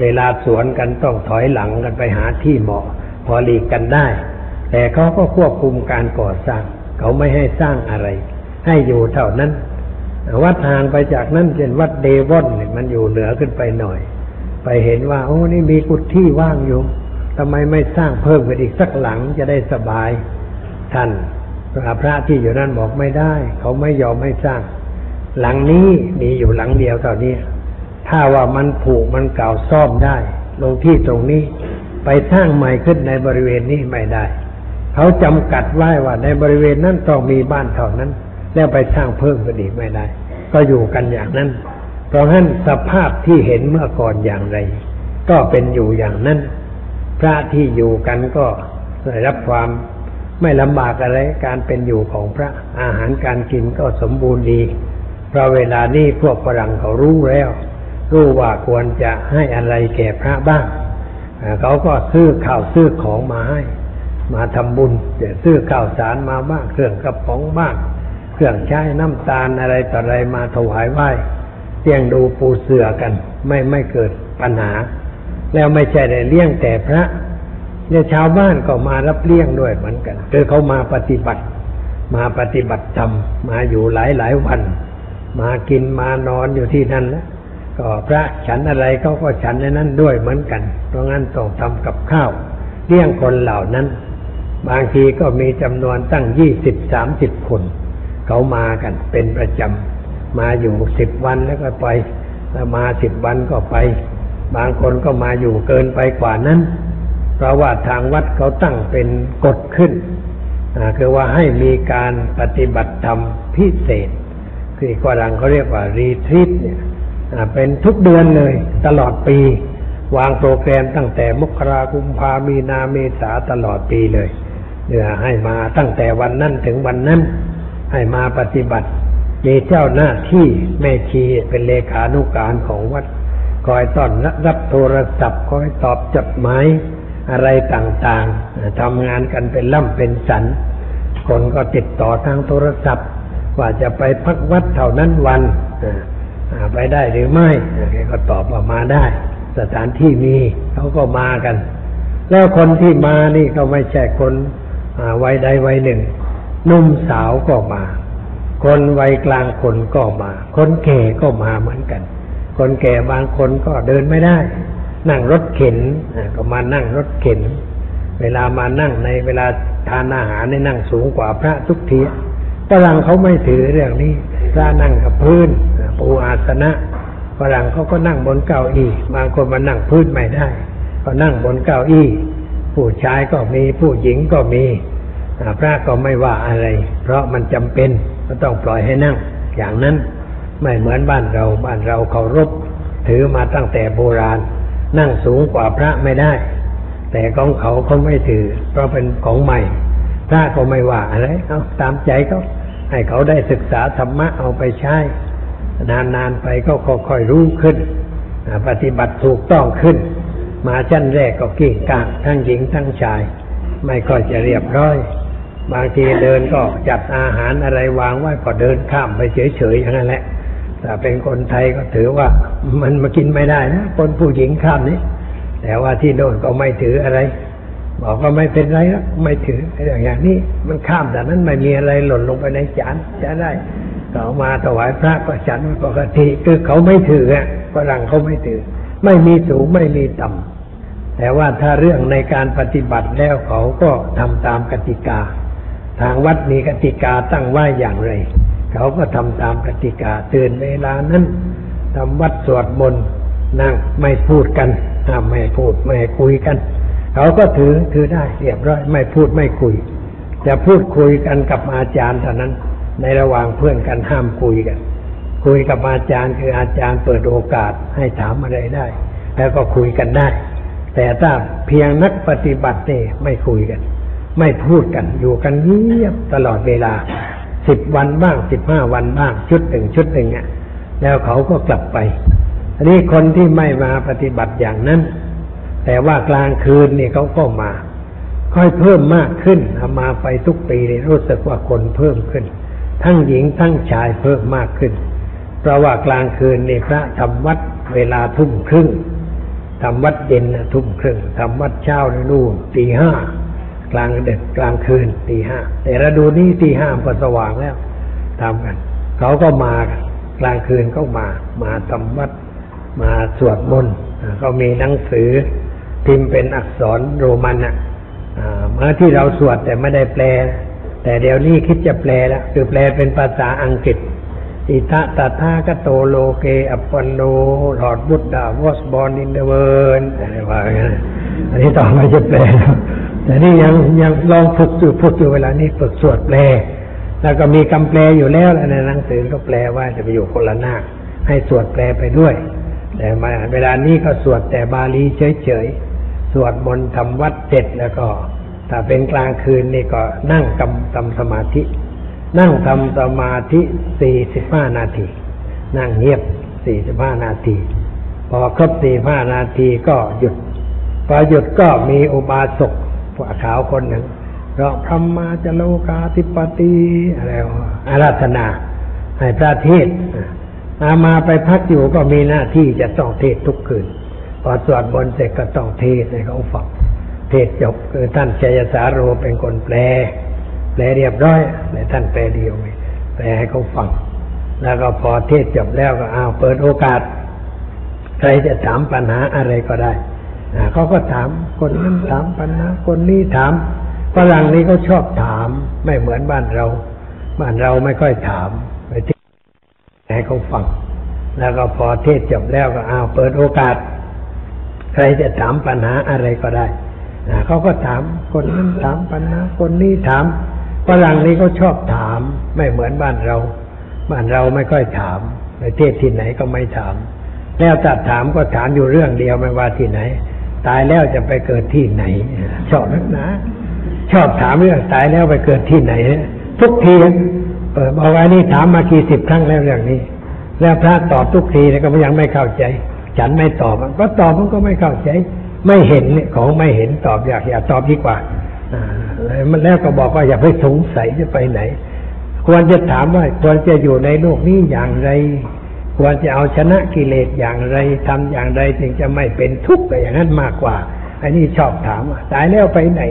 เวลาสวนกันต้องถอยหลังกันไปหาที่เหมาะ พอหลีกกันได้ แต่เขาก็ควบคุมการก่อสร้าง เขาไม่ให้สร้างอะไร ให้อยู่เท่านั้น วัดห่างไปจากนั้นเช่นวัดเดวอนเนี่ยมันอยู่เหนือขึ้นไปหน่อย ไปเห็นว่า โอ้นี่มีกุฏิว่างอยู่ทำไมไม่สร้างเพิ่มกันอีกสักหลังจะได้สบาย ท่านพระที่อยู่นั่นบอกไม่ได้ เขาไม่ยอมให้สร้าง หลังนี้มีอยู่หลังเดียวตอนนี้ถ้าว่ามันผุมันเก่าซ่อมได้ ลงที่ตรงนี้ ไปสร้างใหม่ขึ้นในบริเวณนี้ไม่ได้ เขาจำกัดไว้ว่าในบริเวณนั้นต้องมีบ้านเท่านั้น แล้วไปสร้างเพิ่มกันอีกไม่ได้ ก็อยู่กันอย่างนั้น เพราะฉะนั้นสภาพที่เห็นเมื่อก่อนอย่างไร ก็เป็นอยู่อย่างนั้น พระที่อยู่กันก็ได้รับความไม่ลำบากอะไรการเป็นอยู่ของพระอาหารการกินก็สมบูรณ์ดี เพราะเวลานี้พวกฝรั่งเขารู้แล้ว รู้ว่าควรจะให้อะไรแก่พระบ้าง เขาก็ซื้อข้าวซื้อของมาให้ มาทำบุญเดี๋ยวซื้อข้าวสารมาบ้างเครื่องกระป๋องบ้าง เครื่องใช้น้ำตาลอะไรต่ออะไรมาถวายไหว้เตียงดูปูเสือกัน ไม่ไม่เกิดปัญหา แล้วไม่ใช่ได้เลี้ยงแต่พระเนี่ยชาวบ้านก็มารับเลี้ยงด้วยเหมือนกันคือเขามาปฏิบัติ มาปฏิบัติธรรมมาอยู่หลายหลายวัน มากินมานอนอยู่ที่นั่นแล้วก็พระฉันอะไรเขาก็ฉันในนั้นด้วยเหมือนกัน เพราะงั้นต้องทำกับข้าวเลี้ยงคนเหล่านั้น บางทีก็มีจำนวนตั้งยี่สิบสามสิบคน เขามากันเป็นประจำมาอยู่สิบวันแล้วก็ไปแล้วมาสิบวันก็ไป บางคนก็มาอยู่เกินไปกว่านั้น เพราะว่าทางวัดเขาตั้งเป็นกฎขึ้นคือว่าให้มีการปฏิบัติธรรมพิเศษ คือฝรั่งเขาเรียกว่ารีทรีตเนี่ยเป็นทุกเดือนเลย ตลอดปี วางโปรแกรมตั้งแต่มกรากุมภามีนาเมษาตลอดปีเลย ให้มาตั้งแต่วันนั้นถึงวันนั้น ให้มาปฏิบัติ มีเจ้าหน้าที่แม่ชีเป็นเลขานุการของวัด คอยต้อนรับโทรศัพท์คอยตอบจดหมายอะไรต่างๆทำงานกันเป็นล่ำเป็นสัน คนก็ติดต่อทางโทรศัพท์ ว่าจะไปพักวัดเท่านั้นวันไปได้หรือไม่แกก็ตอบว่ามาได้ สถานที่มีเขาก็มากัน แล้วคนที่มานี่ก็ไม่ใช่คน วัยใดวัยหนึ่งนุ่มสาวก็มา คนวัยกลางคนก็มา คนแก่ก็มาเหมือนกัน คนแก่บางคนก็เดินไม่ได้ นั่งรถเข็นก็มานั่งรถเข็น เวลามานั่งในเวลาทานอาหารในนั่งสูงกว่าพระทุกทีฝรั่งเขาไม่ถือเรื่องนี้พระนั่งกับพื้นปูอาสนะฝรั่งเขาก็นั่งบนเก้าอี้บางคนมานั่งพื้นไม่ได้ ก็นั่งบนเก้าอี้ ผู้ชายก็มีผู้หญิงก็มีพระก็ไม่ว่าอะไร เพราะมันจำเป็นก็ต้องปล่อยให้นั่ง อย่างนั้นไม่เหมือนบ้านเราบ้านเราเคารพถือมาตั้งแต่โบราณ นั่งสูงกว่าพระไม่ได้ แต่ของเขาเขาไม่ถือ เพราะเป็นของใหม่พระก็ไม่ว่าอะไรเอาตามใจเขาให้เขาได้ศึกษาธรรมะเอาไปใช้ นานๆไปก็ค่อยๆรู้ขึ้น ปฏิบัติถูกต้องขึ้น มาชั้นแรกก็เก่งกางทั้งหญิงทั้งชาย ไม่ค่อยจะเรียบร้อย บางทีเดินก็จัดอาหารอะไรวางไว้ก็เดินข้ามไปเฉยๆอย่างนั้นแหละแต่เป็นคนไทยก็ถือว่ามันมากินไม่ได้นะคนผู้หญิงข้ามนี้ แต่ว่าที่โน่นก็ไม่ถืออะไร บอกว่าไม่เป็นไรหรอกไม่ถือเรื่องอย่างนี้มันข้ามแต่นั้นไม่มีอะไรหล่นลงไปในจานจะได้เขามาถวายพระก็ฉันปกติคือเขาไม่ถืออะฝรั่งเขาไม่ถือ ไม่มีสูงไม่มีต่ำแต่ว่าถ้าเรื่องในการปฏิบัติแล้วเขาก็ทำตามกติกา ทางวัดมีกติกาตั้งไว้อย่างไร เขาก็ทำตามกติกาตื่นเวลานั้นทำวัดสวดมนต์นั่งไม่พูดกันห้ามไม่พูดไม่คุยกัน เขาก็ถือถือได้เรียบร้อยไม่พูดไม่คุย จะพูดคุยกันกับอาจารย์เท่านั้น ในระหว่างเพื่อนกันห้ามคุยกัน คุยกับอาจารย์คืออาจารย์เปิดโอกาสให้ถามอะไรได้ แล้วก็คุยกันได้ แต่ถ้าเพียงนักปฏิบัติเนี่ไม่คุยกัน ไม่พูดกันอยู่กันเงียบตลอดเวลาสิบวันบ้างสิบห้าวันบ้างชุดหนึ่งชุดหนึ่งอะแล้วเขาก็กลับไป อันนี้คนที่ไม่มาปฏิบัติอย่างนั้น แต่ว่ากลางคืนนี่เขาก็มา ค่อยเพิ่มมากขึ้นเอามาไปทุกปีรู้สึกว่าคนเพิ่มขึ้น ทั้งหญิงทั้งชายเพิ่มมากขึ้น เพราะว่ากลางคืนในพระทำวัดเวลาทุ่มครึ่งทำวัดเย็นทุ่มครึ่งทำวัดเช้าในนู่นตีห้ากลางเดึกกลางคืนตีห้าแต่ฤดูนี้ตีห้าก็สว่างแล้วทำกัน เขาก็มากกลางคืนก็มา มาทำวัด มาสวดมนต์อ่าก็มีหนังสือพิมพ์เป็นอักษรโรมันอะอ่าเมื่อที่เราสวดแต่ไม่ได้แปล แต่เดี๋ยวนี้คิดจะแปลแล้วคือแปลเป็นภาษาอังกฤษ อิธะตถาคโตโลเกอุปปันโน Lord Buddha was born in the world อะไรว่าอันนี้ต่อมาจะแปลแล้วแต่นี่ยังยังลองฝึกอยู่ฝึกอยู่เวลานี้ฝึกสวดแปล แล้วก็มีคำแปลอยู่แล้วในหนังสือก็แต่ว่าจะไปอยู่คนละหน้า ให้สวดแปลไปด้วย แต่มาเวลานี้ก็สวดแต่บาลีเฉยๆ สวดมนต์ทำวัดเสร็จแล้วก็ ถ้าเป็นกลางคืนนี่ก็นั่งกำทำสมาธิ นั่งทำสมาธิสี่สิบห้านาที นั่งเงียบสี่สิบห้านาที พอครบสี่ห้านาทีก็หยุด พอหยุดก็มีอุบาสกผัวขาวคนหนึ่งร้องพรหมาจโลกาธิปติอะไรอาราธนา ให้พระเทศอามาไปพักอยู่ก็มีหน้าที่จะต้องเทศทุกคืน พอสวดบนต์เสร็จก็ต้องเทศให้เขาฟังเทศจบคือท่านชัยสาโรเป็นคนแปล ลเรียบร้อยแต่ท่านแปลเดียวไม่แปลให้เขาฟัง แล้วก็พอเทศจบแล้วก็เอาเปิดโอกาส ใครจะถามปัญหาอะไรก็ได้เขาก็ถามคนนั้นถามปัญหาคนนี้ถามฝรั่งนี่เขาชอบถามไม่เหมือนบ้านเรา บ้านเราไม่ค่อยถามไปทศน์ให้เขาฟัง แล้วก็พอเทศจบแล้วก็เอาเปิดโอกาส ใครจะถามปัญหาอะไรก็ได้เขาก็ถามคนนั้นถามปัญหาคนนี้ถาม ฝรั่งนี่เขาชอบถาม ไม่เหมือนบ้านเรา บ้านเราไม่ค่อยถามไปเทศที่ไหนก็ไม่ถาม แล้วจัดถามก็ถามอยู่เรื่องเดียวไม่ว่าที่ไหน ตายแล้วจะไปเกิดที่ไหน ชอบนักนาชอบถามเรื่องตายแล้วไปเกิดที่ไหน ทุกทีเออบอกว่านี่ถามมากี่สิบครั้งแล้วเรื่องนี้ แล้วพระตอบทุกทีแล้วก็ยังไม่เข้าใจ ฉันไม่ตอบก็ตอบมันก็ไม่เข้าใจ ไม่เห็นของไม่เห็นตอบอยากอยากตอบดีกว่า มันแล้วก็บอกว่าอย่าไปสงสัยจะไปไหน ควรจะถามว่าควรจะอยู่ในโลกนี้อย่างไร ควรจะเอาชนะกิเลสอย่างไรทำอย่างไรถึงจะไม่เป็นทุกข์อย่างนั้นมากกว่าอันนี้ชอบถามว่าตายแล้วไปไหน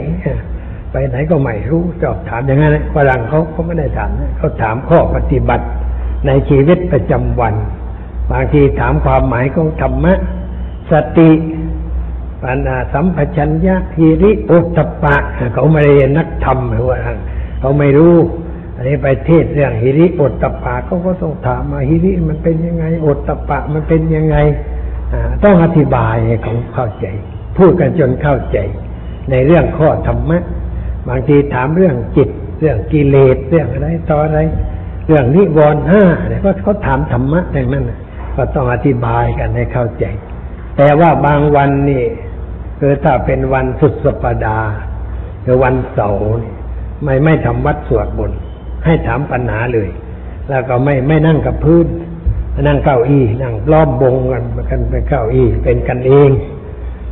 ไปไหนก็ไม่รู้ชอบถามอย่างนั้นฝรั่งเขาเขาไม่ได้ถามเขาถามข้อปฏิบัติ ในชีวิตประจำวัน บางทีถามความหมายของธรรมะสติ ปัญญาสัมปชัญญะฮิริอตตปปะ เขาไม่ได้เรียนนักธรรมหรือว่าเขาไม่รู้อันนี้ไปเทศเรื่องฮิริอตตปปะเขาก็ต้องถามมาฮิริมันเป็นยังไงอตตปปะมันเป็นยังไงต้องอธิบายให้เขาเข้าใจ พูดกันจนเข้าใจ ในเรื่องข้อธรรมะ บางทีถามเรื่องจิต เรื่องกิเลสเรื่องอะไรต่ออะไร เรื่องนิวรณ์ห้าเนี่ยก็เขาถามธรรมะอย่างนั้นก็ต้องอธิบายกันให้เข้าใจ แต่ว่าบางวันนี่ คือถ้าเป็นวันสุดสัปดาห์หรือวันเสาร์นี่ไม่ไม่ทำวัดสวดบน ให้ถามปัญหาเลย แล้วก็ไม่ไม่นั่งกับพื้น นั่งเก้าอี้ นั่งล้อมวงกันกันเป็นเก้าอี้เป็นกันเอง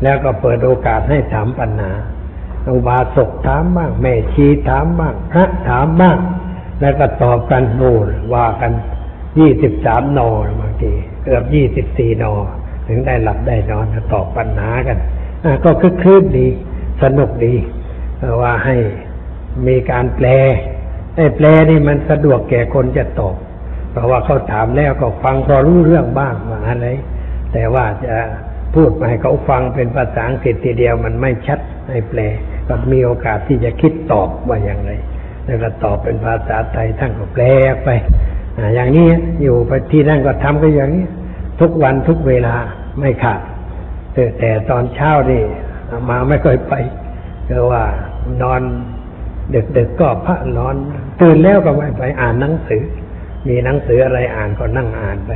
แล้วก็เปิดโอกาสให้ถามปัญหาอุบาสกถามบ้างแม่ชีถามบ้างพระถามบ้าง แล้วก็ตอบกันโน่นว่ากันยี่สิบสามนอบางทีเกือบยี่สิบสี่นอ ถึงได้หลับได้นอนตอบปัญหากัน ก็คึกคืนดี สนุกดีว่าให้มีการแปลไอ้แปลนี่มันสะดวกแก่คนจะตอบเพราะว่าเขาถามแล้วก็ฟังพอรู้เรื่องบ้างว่าอะไรแต่ว่าจะพูดมาให้เขาฟังเป็นภาษาอังกฤษทีเดียวมันไม่ชัดให้แปล ก็มีโอกาสที่จะคิดตอบว่าอย่างไร แล้วก็ตอบเป็นภาษาไทยท่านก็แปลไปอ่าอย่างนี้อยู่ไปที่นั่นก็ทำก็อย่างนี้ ทุกวันทุกเวลาไม่ขาด แต่ตอนเช้านี่มาไม่ค่อยไปคือว่านอนดึกๆก็พระนอน ตื่นแล้วก็ไม่ไปอ่านหนังสือ มีหนังสืออะไรอ่านก็นั่งอ่านไป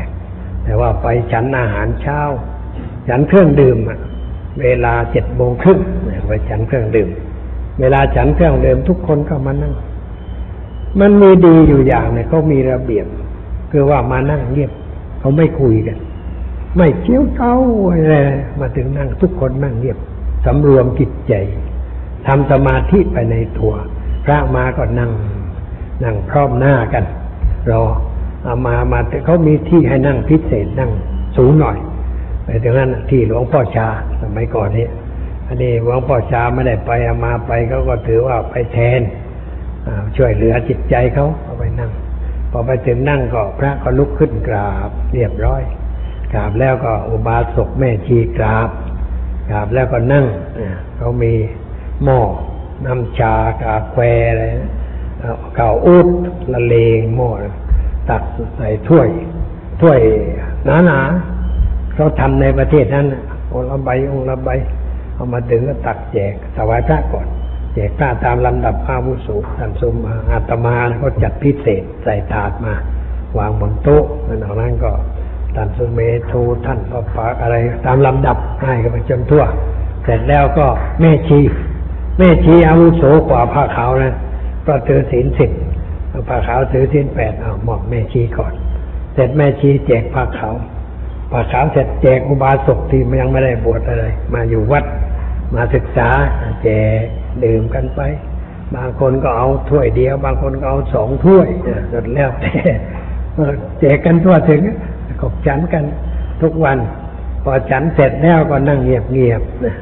แต่ว่าไปฉันอาหารเช้า ฉันเครื่องดื่มเวลาเจ็ดโมงครึ่งไปฉันเครื่องดื่ม เวลาฉันเครื่องดื่มทุกคนก็มานั่ง มันมีดีอยู่อย่างเนี่ยเขามีระเบียบ คือว่ามานั่งเงียบเขาไม่คุยกัน ไม่เชี่ยวเจ้าอะไรมาถึงนั่งทุกคนนั่งเงียบสำรวมจิตใจทำสมาธิไปในตัว พระมาก็นั่ง นั่งพร้อมหน้ากันรอเอามามาแต่เขามีที่ให้นั่งพิเศษนั่งสูงหน่อยไปถึงนั้นที่หลวงพ่อชาสมัยก่อนนี้อันนี้หลวงพ่อชาไม่ได้ไปเอามาไปเขาก็ถือว่าไปแทนช่วยเหลือจิตใจเขาเอาไปนั่ง พอไปถึงนั่งก็พระก็ลุกขึ้นกราบเรียบร้อย กราบแล้วก็อุบาสกแม่ชีกราบกราบแล้วก็นั่งเขามีหม้อน้ำชากาแฟอะไรเก่าอุดละเลงหม้อตักใส่ถ้วย ถ้วยหนาหนาเขาทำในประเทศนั้นองละใบองละใบเอามาถึงก็ตักแจกถวายพระก่อน แจกพระตามลำดับอาวุโสท่านสมอาตมาก็จัดพิเศษใส่ถาดมา วางบนโต๊ะแล้วนอกนั้นก็ ท่านสุเมโทท่านพระปาอะไรตามลำดับให้กันไปจนทั่ว เสร็จแล้วก็แม่ชี แม่ชีอาวุโสกว่าผ้าขาวนะก็ถือศีลสิบผ้าขาวถือศีลแปดเอาหมอบแม่ชีก่อน เสร็จแม่ชีแจกผ้าขาวผ้าขาวเสร็จแจกอุบาสกที่ยังไม่ได้บวชอะไร มาอยู่วัด มาศึกษาแจกดื่มกันไป บางคนก็เอาถ้วยเดียว บางคนก็เอาสองถ้วยสุดแล้วแต่แจกกันทั่วถึง ก็ฉันกันทุกวันพอฉันเสร็จแล้วก็นั่งเงียบๆนะ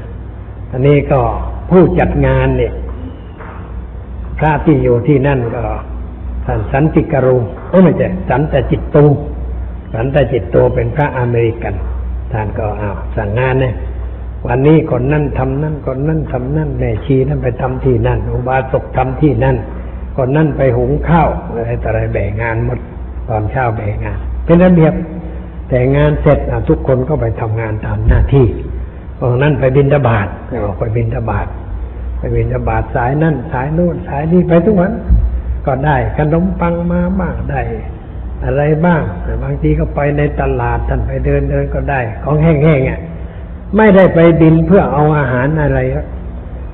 อันนี้ก็ผู้จัดงานเนี่ย พระที่อยู่ที่นั่นก็ท่านสันติกรุงไม่ใช่สันตจิตตูสันตจิตโตเป็นพระอเมริกันท่านก็อ้าวสั่งงานเนี่ยวันนี้คนนั่นทำนั่นคนนั่นทำนั่นแม่ชีนั่นไปทำที่นั่น อุบาสกทำที่นั่นคนนั่นไปหุงข้าวอะไรต่ออะไรแบ่งงานหมดตอนเช้าแบ่งงาน เป็นระเบียบ แต่งานเสร็จทุกคนก็ไปทำงานตามหน้าที่ตรงนั้นไปบินทบาทออกไปบินทบาทไปบินทบาทสายนั่นสายโน้นสายนี้ไปทุกวัน ก็ได้ขนมปังมาบ้างได้อะไรบ้างบางทีก็ไปในตลาดท่านไปเดินเดินก็ได้ ของแห้งๆอะไม่ได้ไปบินเพื่อเอาอาหารอะไร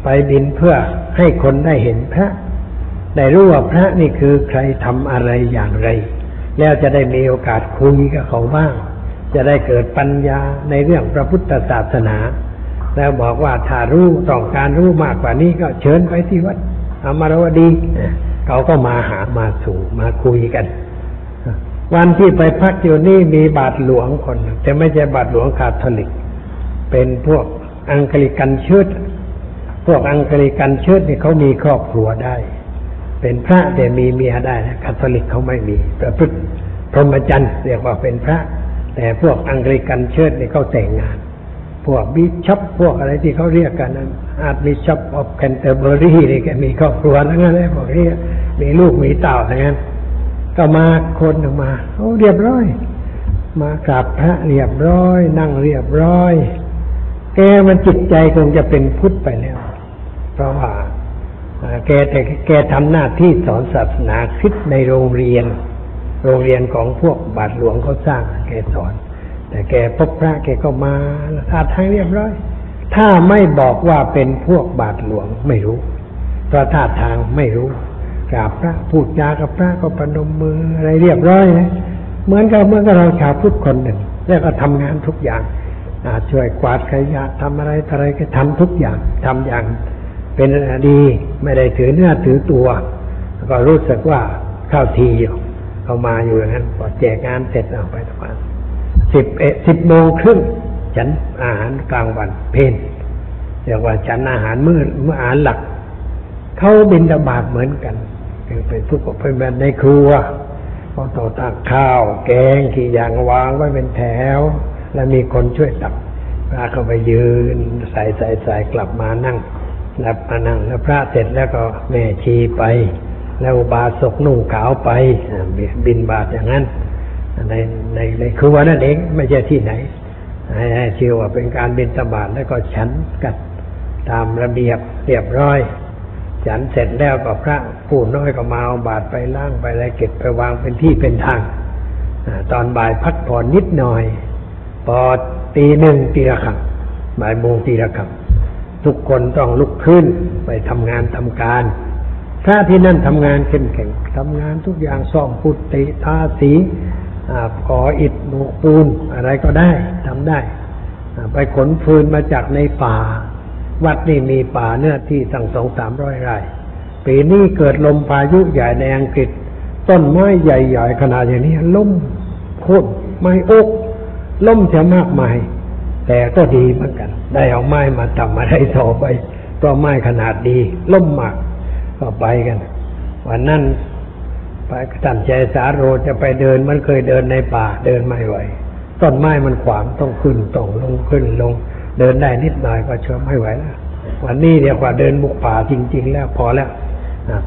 ไปบินเพื่อให้คนได้เห็นพระ ได้รู้ว่าพระนี่คือใครทำอะไรอย่างไร แล้วจะได้มีโอกาสคุยกับเขาบ้าง จะได้เกิดปัญญาในเรื่องพระพุทธศาสนา แล้วบอกว่าถ้ารู้ต้องการรู้มากกว่านี้ก็เชิญไปที่วัดอมรวดี เขาก็มาหามาสู่มาคุยกัน วันที่ไปพักอยู่นี่มีบาทหลวงคน แต่ไม่ใช่บาทหลวงคาทอลิก เป็นพวก Anglican Church พวก Anglican Church นี่เขามีครอบครัวได้ เป็นพระแต่มีเมียได้นะคาทอลิกเขาไม่มีประพฤติพรหมจรรย์เรียกว่าเป็นพระ แต่พวก Anglican Church นี่เขาแต่งงาน พวกบิชอปพวกอะไรที่เขาเรียกกันนั้น Archbishop of Canterbury นี่แกมีครอบครัวทั้งนั้นเลยพวกนี้มีลูกมีเต้าทั้งนั้นก็มาคนออกมาโอ้เรียบร้อย มากราบพระเรียบร้อย นั่งเรียบร้อยแกมันจิตใจคงจะเป็นพุทธไปแล้ว เพราะว่า แกแต่แกทำหน้าที่สอนศาสนาคริสต์ในโรงเรียน โรงเรียนของพวกบาทหลวงเขาสร้าง แกสอน แต่แกพบพระแกก็มาท่าทางเรียบร้อย ถ้าไม่บอกว่าเป็นพวกบาทหลวงไม่รู้เพราะท่าทางไม่รู้กราบพระพูดจากับพระก็ประนมมืออะไรเรียบร้อยนะเหมือนกับเมื่อกับเราชาวพุทธคนหนึ่งแล้วก็ทำงานทุกอย่างช่วยกวาดขยะทำอะไรอะไรก็ทำทุกอย่างทำอย่าง เป็นดีไม่ได้ถือเนื้อถือตัวก็รู้สึกว่าเข้าทีอยู่เขามาอยู่อย่างนั้นพอแจกงานเสร็จเอาไปทุกวันสิบเอ็ดสิบโมงครึ่งฉันอาหารกลางวันเพนเรียกว่าฉันอาหารมื้อมื้ออาหารหลัก เขาบินระบาดเหมือนกันคือเป็นทุกข์เป็นแบบในครัวพอต่อตักข้าว แกงกี่อย่างวางไว้เป็นแถว แล้วมีคนช่วยตักพระเข้าไปยืนใส่ใส่ใส่กลับมานั่ง แล้วมานั่งแล้วพระเสร็จแล้วก็แม่ชีไป แล้วบาศกนุ่งขาวไปบินบาทอย่างนั้นในในในครัวนั่นเองไม่ใช่ที่ไหนให้เชื่อว่าเป็นการบินตบาทแล้วก็ฉันกัดตามระเบียบเรียบร้อย ฉันเสร็จแล้วก็พระผู้น้อยก็มาเอาบาทไปล้างไปอะไรเก็บไปวางเป็นที่เป็นทางตอนบ่ายพักผ่อนนิดหน่อย พอตีหนึ่งตีละคำบ่ายโมงตีละคำ ทุกคนต้องลุกขึ้นไปทำงานทำการ พระที่นั่นทำงานเข้มแข็งทำงานทุกอย่างซ่อมพุติทาสีก่ออิฐโบกปูนอะไรก็ได้ทำได้ ไปขนฟืนมาจากในป่า วัดนี่มีป่าเนื้อที่ตั้งสองสามร้อยไร่ปีนี้เกิดลมพายุใหญ่ในอังกฤษ ต้นไม้ใหญ่ๆขนาดอย่างนี้ล้มโค่นไม้อกล้มจะมากมาย แต่ก็ดีเหมือนกัน ได้เอาไม้มาทำมาได้ต่อไปเพราะไม้ขนาดดีล้มมากก็ไปกัน วันนั้นไปท่านใจสาโรจะไปเดินมันเคยเดินในป่าเดินไม่ไหวต้นไม้มันขวางต้องขึ้นต้องลงขึ้นลง เดินได้นิดหน่อยก็เชื่อไม่ไหวแล้ววันนี้เรียกว่าเดินบุกป่าจริง ๆ แล้วพอแล้ว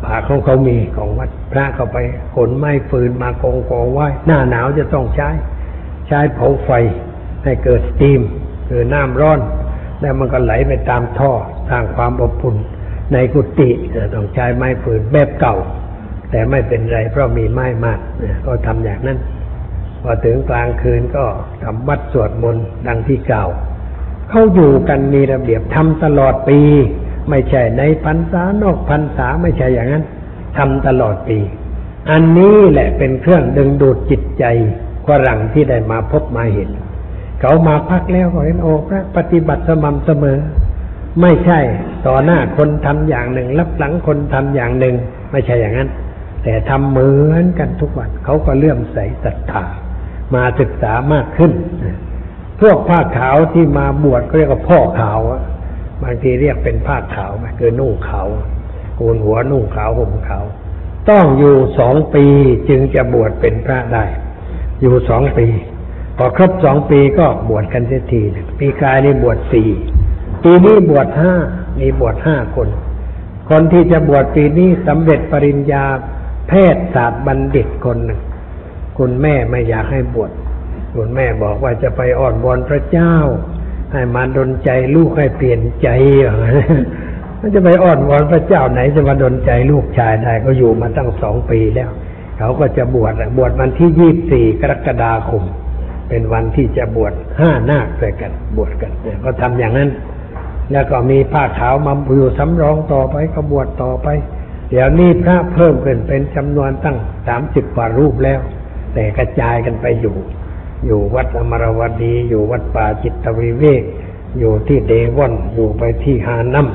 ป่าของเขามีของวัดพระเขาไปขนไม้ฟืนมากองกองไว้ หน้าหนาวจะต้องใช้ ใช้เผาไฟให้เกิดสตีม คือน้ำร้อน แล้วมันก็ไหลไปตามท่อสร้างความอบอุ่นในกุฏิต้องใช้ไม้ฟืนแบบเก่า แต่ไม่เป็นไรเพราะมีไม้มากก็ทำอย่างนั้น พอถึงกลางคืนก็ทำวัดสวดมนต์ดังที่เก่าเขาอยู่กันมีระเบียบทำตลอดปี ไม่ใช่ในพรรษานอกพรรษาไม่ใช่อย่างนั้นทำตลอดปี อันนี้แหละเป็นเครื่องดึงดูดจิตใจฝรั่งที่ได้มาพบมาเห็น เขามาพักแล้วก็เห็นโอ้พระปฏิบัติสม่ำเสมอ ไม่ใช่ต่อหน้าคนทำอย่างหนึ่งรับหลังคนทำอย่างหนึ่ง ไม่ใช่อย่างนั้น แต่ทำเหมือนกันทุกวันเขาก็เลื่อมใสศรัทธามาศึกษามากขึ้น พวกผ้าขาวที่มาบวชก็เรียกว่าพ่อขาวบางทีเรียกเป็นผ้าขาวคือนุ่งขาวโกนหัวนุ่งขาวห่มขาวต้องอยู่สองปีจึงจะบวชเป็นพระได้ อยู่สองปี พอครบสองปีก็บวชกันเสียทีปีกายนี่บวชสี่ปีนี้บวชห้ามีบวชห้าคน คนที่จะบวชปีนี้สำเร็จปริญญาแพทยศาสตร์บัณฑิตคนหนึ่งคุณแม่ไม่อยากให้บวชคุณแม่บอกว่าจะไปอ่อนวอนพระเจ้า ให้มาดนใจลูกให้เปลี่ยนใจมันจะไปอ่อนวอนพระเจ้าไหนจะมาดนใจลูกชายได้ก็อยู่มาตั้งสองปีแล้ว เขาก็จะบวชบวชวันที่ยี่สี่กรกฎาคม เป็นวันที่จะบวชห้านาคด้วยกัน บวชกันก็ทำอย่างนั้น แล้วก็มีผ้าขาวมาอยู่สำรองต่อไปก็บวชต่อไป เดี๋ยวนี้พระเพิ่มขึ้นเป็นจำนวนตั้งสามสิบกว่ารูปแล้ว แต่กระจายกันไปอยู่ อยู่วัดอมรวดี อยู่วัดป่าจิตวิเวก อยู่ที่เดวอนอยู่ไปที่ฮานัม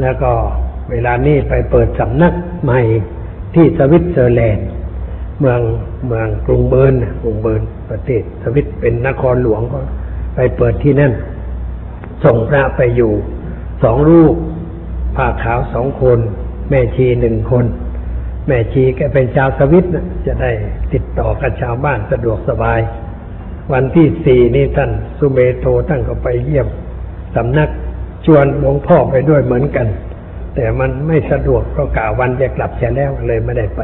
แล้วก็เวลานี้ไปเปิดสำนักใหม่ที่สวิตเซอร์แลนด์ เมืองเมืองกรุงเบิร์นกรุงเบิร์นประเทศสวิตเป็นนครหลวงก็ไปเปิดที่นั่น ส่งพระไปอยู่สองรูปผ้าขาวสองคน แม่ชีหนึ่งคน แม่ชีแกเป็นชาวสวิตนะจะได้ติดต่อกับชาวบ้านสะดวกสบาย วันที่สี่นี่ท่านสุเมโทท่านก็ไปเยี่ยมสำนักชวนหลวงพ่อไปด้วยเหมือนกัน แต่มันไม่สะดวกเพราะกาวันจะกลับเสียแล้วเลยไม่ได้ไป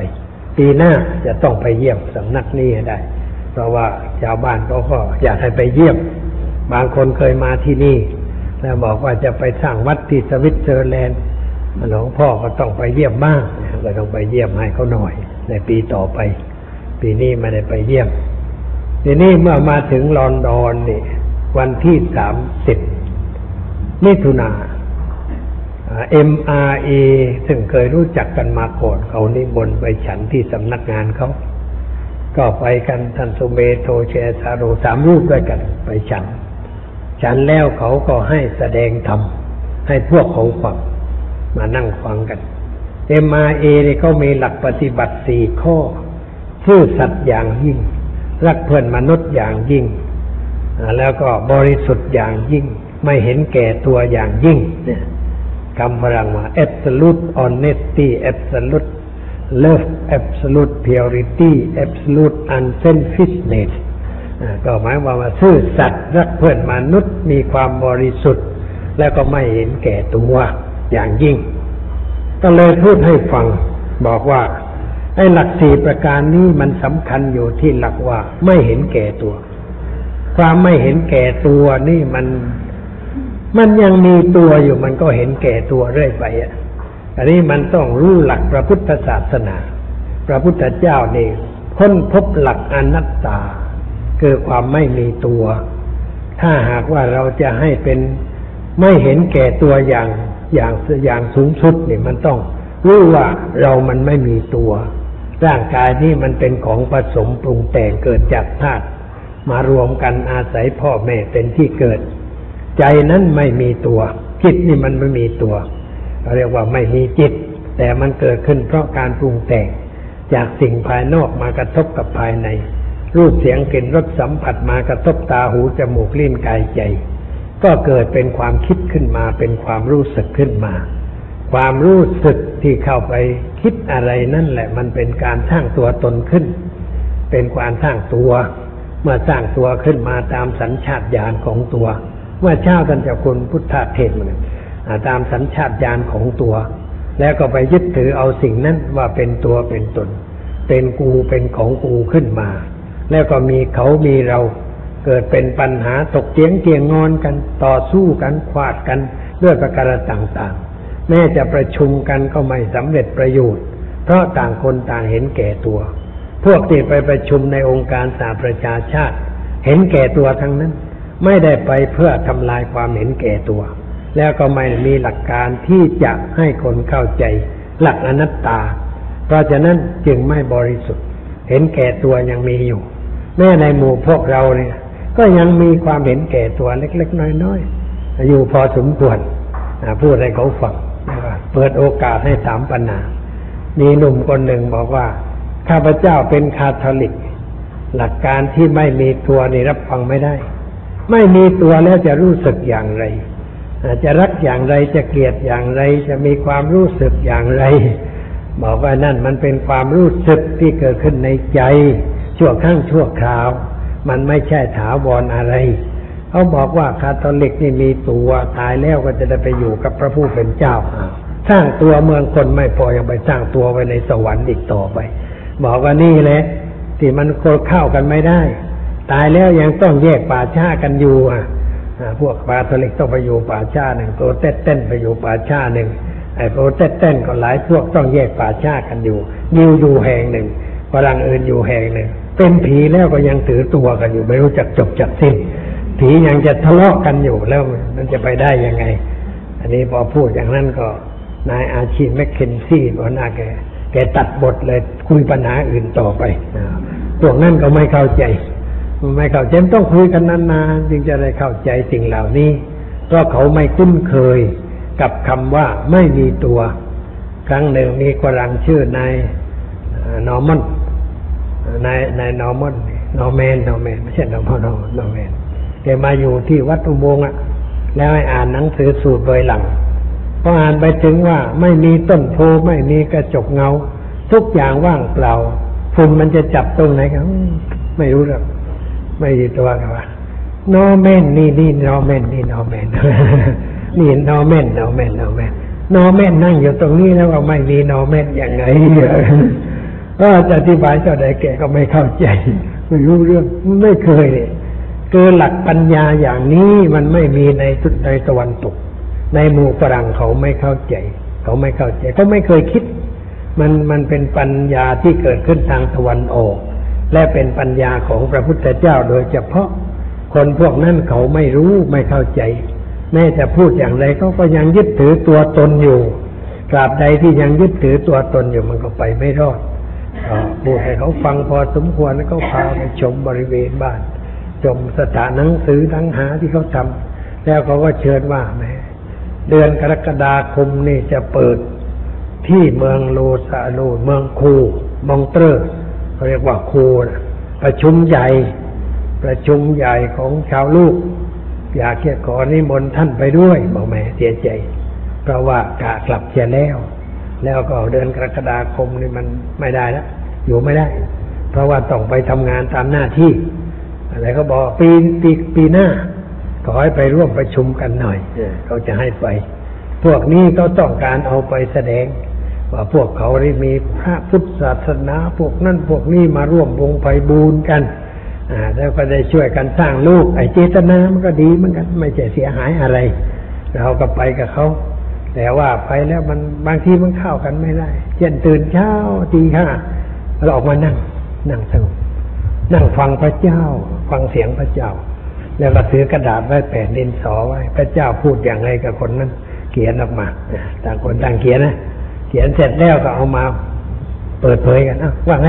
ปีหน้าจะต้องไปเยี่ยมสำนักนี้ให้ได้ เพราะว่าชาวบ้านเขาก็อยากให้ไปเยี่ยม บางคนเคยมาที่นี่ แล้วบอกว่าจะไปสร้างวัดที่สวิตเซอร์แลนด์หลวงพ่อก็ต้องไปเยี่ยมบ้างก็ต้องไปเยี่ยมให้เขาหน่อย ในปีต่อไป ปีนี้ไม่ได้ไปเยี่ยม ทีนี้เมื่อมาถึงลอนดอนนี่วันที่สามสิบมิถุนา เอ็มอาร์เอซึ่งเคยรู้จักกันมาก่อนเขานิมนต์ไปฉันที่สำนักงานเขา ก็ไปกันท่านสุเมโทเชสาโรสามรูปด้วยกันไปฉัน ฉันแล้วเขาก็ให้แสดงธรรมให้พวกเขาฟังมานั่งฟังกันเอ็มอาร์เอนี่เขามีหลักปฏิบัติสี่ข้อ ซื่อสัตย์อย่างยิ่ง รักเพื่อนมนุษย์อย่างยิ่ง แล้วก็บริสุทธิ์อย่างยิ่ง ไม่เห็นแก่ตัวอย่างยิ่งเนี่ย คำพลังว่า absolute honesty absolute love absolute purity absolute unselfishness ก็หมายความว่าซื่อสัตย์รักเพื่อนมนุษย์มีความบริสุทธิ์ แล้วก็ไม่เห็นแก่ตัวอย่างยิ่ง ก็เลยพูดให้ฟังบอกว่า ไอ้หลักสี่ประการนี้มันสำคัญอยู่ที่หลักว่าไม่เห็นแก่ตัว ความไม่เห็นแก่ตัวนี่มัน มันยังมีตัวอยู่มันก็เห็นแก่ตัวเรื่อยไปอะอันนี้มันต้องรู้หลักพระพุทธศาสนา พระพุทธเจ้าเนี่ค้นพบหลักอนัตตา คือความไม่มีตัว ถ้าหากว่าเราจะให้เป็นไม่เห็นแก่ตัวอย่างอย่างอย่างสูงสุดนี่มันต้องรู้ว่าเรามันไม่มีตัว ร่างกายนี้มันเป็นของผสมปรุงแต่งเกิดจากธาตุมารวมกันอาศัยพ่อแม่เป็นที่เกิด ใจนั้นไม่มีตัว จิตนี่มันไม่มีตัวเราเรียกว่าไม่มีจิต แต่มันเกิดขึ้นเพราะการปรุงแต่งจากสิ่งภายนอกมากระทบกับภายใน รูปเสียงกลิ่นรสสัมผัสมากระทบตาหูจมูกลิ้นกายใจ ก็เกิดเป็นความคิดขึ้นมาเป็นความรู้สึกขึ้นมา ความรู้สึกที่เข้าไปคิดอะไรนั่นแหละมันเป็นการสร้างตัวตนขึ้น เป็นการสร้างตัว เมื่อสร้างตัวขึ้นมาตามสัญชาตญาณของตัว เมื่อเช้าท่านเจ้าคุณพุทธเทศมันอ่าตามสัญชาตญาณของตัว แล้วก็ไปยึดถือเอาสิ่งนั้นว่าเป็นตัวเป็นตน เป็นกูเป็นของกูขึ้นมา แล้วก็มีเขามีเราเกิดเป็นปัญหาตกเตียงเตียงงอนกันต่อสู้กันขวาดกันด้วยประการต่างๆ แม้จะประชุมกันก็ไม่สำเร็จประโยชน์ เพราะต่างคนต่างเห็นแก่ตัว พวกที่ไปประชุมในองค์การสหประชาชาติ เห็นแก่ตัวทั้งนั้น ไม่ได้ไปเพื่อทำลายความเห็นแก่ตัว แล้วก็ไม่มีหลักการที่จะให้คนเข้าใจหลักอนัตตา เพราะฉะนั้นจึงไม่บริสุทธิ์ เห็นแก่ตัวยังมีอยู่ แม้ในหมู่พวกเราเนี่ย ก็ยังมีความเห็นแก่ตัวเล็ก ๆ น้อยๆอยู่พอสมควรอ่าพูดให้เขาฟังเปิดโอกาสให้ถามปัญหามีหนุ่มคนหนึ่งบอกว่า ข้าพเจ้าเป็นคาทอลิก หลักการที่ไม่มีตัวนี่รับฟังไม่ได้ ไม่มีตัวแล้วจะรู้สึกอย่างไร จะรักอย่างไรจะเกลียดอย่างไร จะมีความรู้สึกอย่างไร บอกว่านั่นมันเป็นความรู้สึกที่เกิดขึ้นในใจ ชั่วครั้งชั่วคราว มันไม่ใช่ถาวรอะไร เขาบอกว่าคาทอลิกนี่มีตัวตายแล้วก็จะได้ไปอยู่กับพระผู้เป็นเจ้าสร้างตัวเมืองคนไม่พอยังไปสร้างตัวไว้ในสวรรค์อีกต่อไป บอกว่านี่แหละที่มันเข้ากันไม่ได้ ตายแล้วยังต้องแยกป่าช้ากันอยู่อะพวกคาทอลิกต้องไปอยู่ป่าช้าหนึ่งโปรเตสแตนต์ไปอยู่ป่าช้าหนึ่งไอ้โปรเตสแตนต์ก็หลายพวกต้องแยกป่าช้ากันอยู่ยิวอยู่แห่งหนึ่งฝรั่งอื่นอยู่แห่งหนึ่งเป็นผีแล้วก็ยังถือตัวกันอยู่ไม่รู้จักจบจักสิ้นผียังจะทะเลาะกันอยู่แล้วมันจะไปได้ยังไง อันนี้พอพูดอย่างนั้นก็นายอาชี่แมคเคนซี่หัวหน้าแกแกตัดบทเลยคุยปัญหาอื่นต่อไปพวกนั้นก็ไม่เข้าใจ ไม่เข้าใจต้องคุยกันนานๆจึงจะได้เข้าใจสิ่งเหล่านี้ เพราะเขาไม่คุ้นเคยกับคำว่าไม่มีตัว ครั้งหนึ่งมีฝรั่งชื่อนายนอร์มันนายนายนอร์มันนอร์แมนนอร์แมนไม่ใช่นอร์มันนอร์แมนแกมาอยู่ที่วัดอุโมงค์อะ แล้วให้อ่านหนังสือสูตรเว่ยหล่างพออ่านไปถึงว่าไม่มีต้นโพธิ์ไม่มีกระจกเงา ทุกอย่างว่างเปล่าฝุ่นมันจะจับตรงไหนกันไม่รู้หรอก ไม่ดีตัวกันว่านอร์แมนนี่นี่นอร์แมนนี่นอร์แมนนี่นอร์แมนนอร์แมนนอร์แมนนอร์แมนนั่งอยู่ตรงนี้แล้วว่าไม่มีนอร์แมนอย่างไงก็จะอธิบายเท่าใดแกก็ไม่เข้าใจไม่รู้เรื่องไม่เคยเลยคือหลักปัญญาอย่างนี้มันไม่มีในทุในตะวันตก ในหมู่ฝรั่งเขาไม่เข้าใจ เขาไม่เข้าใจเขาไม่เคยคิด มันมันเป็นปัญญาที่เกิดขึ้นทางตะวันออก และเป็นปัญญาของพระพุทธเจ้าโดยเฉพาะ คนพวกนั้นเขาไม่รู้ไม่เข้าใจ แม้จะพูดอย่างไรเขาก็ยังยึดถือตัวตนอยู่ตราบใดที่ยังยึดถือตัวตนอยู่มันก็ไปไม่รอดก็พูดให้เขาฟังพอสมควรแล้วก็พาไปชมบริเวณบ้าน ชมสถานหนังสือทั้งหาที่เขาทำแล้วเขาก็เชิญว่าแหมเดือนกรกฎาคมนี่จะเปิดที่เมืองโลซาโลเมืองคูมองเตอร์ เขาเรียกว่าคูนะประชุมใหญ่ ประชุมใหญ่ของชาวลูก อยากจะขอนิมนต์ท่านไปด้วยบอกแหม่เสียใจ เพราะว่ากะกลับเสียแล้ว แล้วก็เดือนกรกฎาคมนี่มันไม่ได้แล้วอยู่ไม่ได้ เพราะว่าต้องไปทำงานตามหน้าที่อะไรก็บอกปีปีปีหน้าขอให้ไปร่วมประชุมกันหน่อยเออเขาจะให้ไป พวกนี้เขาต้องการเอาไปแสดง ว่าพวกเขาได้มีพระพุทธศาสนาพวกนั้นพวกนี้มาร่วมวงไพบูรณ์กันแล้วก็ได้ช่วยกันสร้างลูกไอ้เจตนามันก็ดีเหมือนกัน ไม่ใช่เสียหายอะไร เราก็ไปกับเขา แต่ว่าไปแล้วมันบางทีมันเข้ากันไม่ได้ เช่นตื่นเช้าตีห้าเราออกมานั่ง นั่งสงบนั่งฟังพระเจ้า ฟังเสียงพระเจ้า แล้วก็ถือกระดาษไว้แผ่นดินสอไว้ พระเจ้าพูดอย่างไรกับคนนั้น เขียนออกมาต่างคนต่างเขียนนะ เขียนเสร็จแล้วก็เอามาเปิดเผยกันอ้าวว่าไง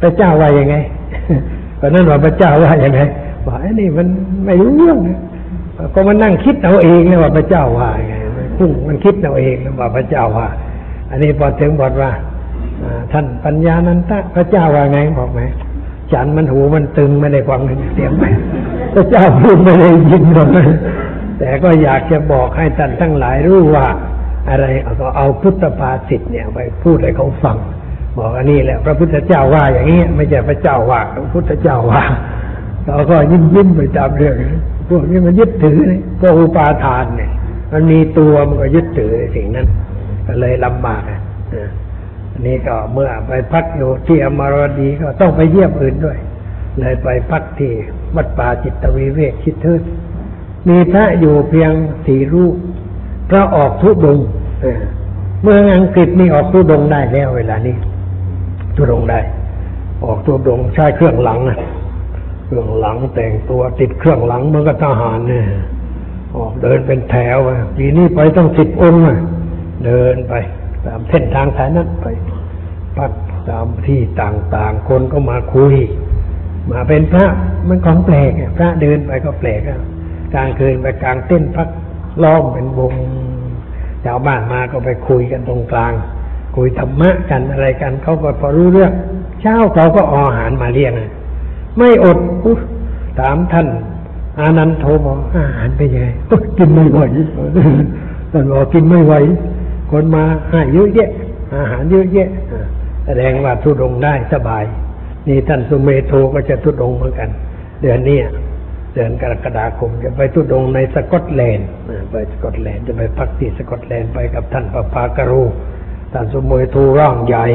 พระเจ้าว่ายังไงตอนนั้นว่าพระเจ้าว่าอย่างไงบอกไอ้นี่มันไม่รู้เรื่องก็มันนั่งคิดเอาเองนะว่าพระเจ้าว่าไงมันพุ่งมันคิดเอาเองนะว่าพระเจ้าว่า อันนี้พอถึงบทว่าท่านปัญญานันตะพระเจ้าว่าไงบอกไหมฉันมันหูมันตึงไม่ได้ฟังเสียงไหมพระเจ้าพูดไม่ได้ยินหรอกแต่ก็อยากจะบอกให้ท่านทั้งหลายรู้ว่า อะไรเอาก็เอาพุทธภาษิตเนี่ยไปพูดให้เขาฟัง บอกอันนี้แหละพระพุทธเจ้าว่าอย่างนี้ ไม่ใช่พระเจ้าว่าพระพุทธเจ้าว่าเราก็ยิ้มยิ้มไปตามเรื่องพวกนี้มันยึดถือเนี่ยพวกอุปาทานเนี่ย มันมีตัวมันก็ยึดถือสิ่งนั้นก็เลยลำบากอะอันนี้ก็เมื่อไปพักอยู่ที่อมรดีก็ต้องไปเยี่ยมอื่นด้วย เลยไปพักที่วัดป่าจิตวิเวกชิดเทิดมีพระอยู่เพียงสี่รูป พระออกทุดงค์เออเมืองอังกฤษนี่ออกทุดงค์ได้แล้วเวลานี้ทุดงค์ได้ ออกทุดงค์ใช้เครื่องหลังนะเครื่องหลังแต่งตัวติดเครื่องหลังเหมือนกับทหารเนี่ยออกเดินเป็นแถวอะปีนี้ไปต้องสิบองค์อะเดินไปตามเส้นทางสายนั้นไปพักตามที่ต่างๆ คนก็มาคุย มาเป็นพระมันของแปลกอะพระเดินไปก็แปลกอะกลางคืนไปกลางเต้นพัก ล้อมเป็นวงชาวบ้านมาก็ไปคุยกันตรงกลาง คุยธรรมะกันอะไรกันเขาก็พอรู้เรื่อง เช้าเขาก็อาอาหารมาเลี้ยงไม่อดถามท่านอานันต์โทรบอกอาหารเป็นยังไงกินไม่ไหวท่านบอกกินไม่ไหวคนมาให้เยอะแยะอาหารเยอะแยะแสดงว่าทุดงได้สบาย นี่ท่านสุเมโทก็จะทุดงเหมือนกัน เดือนนี้ เดือนกรกฎาคม จะไปทุดงในสกอตแลนด์ไปสกอตแลนด์จะไปพักที่สกอตแลนด์ไปกับท่านปปากรูท่านสุเมโทร่างใหญ่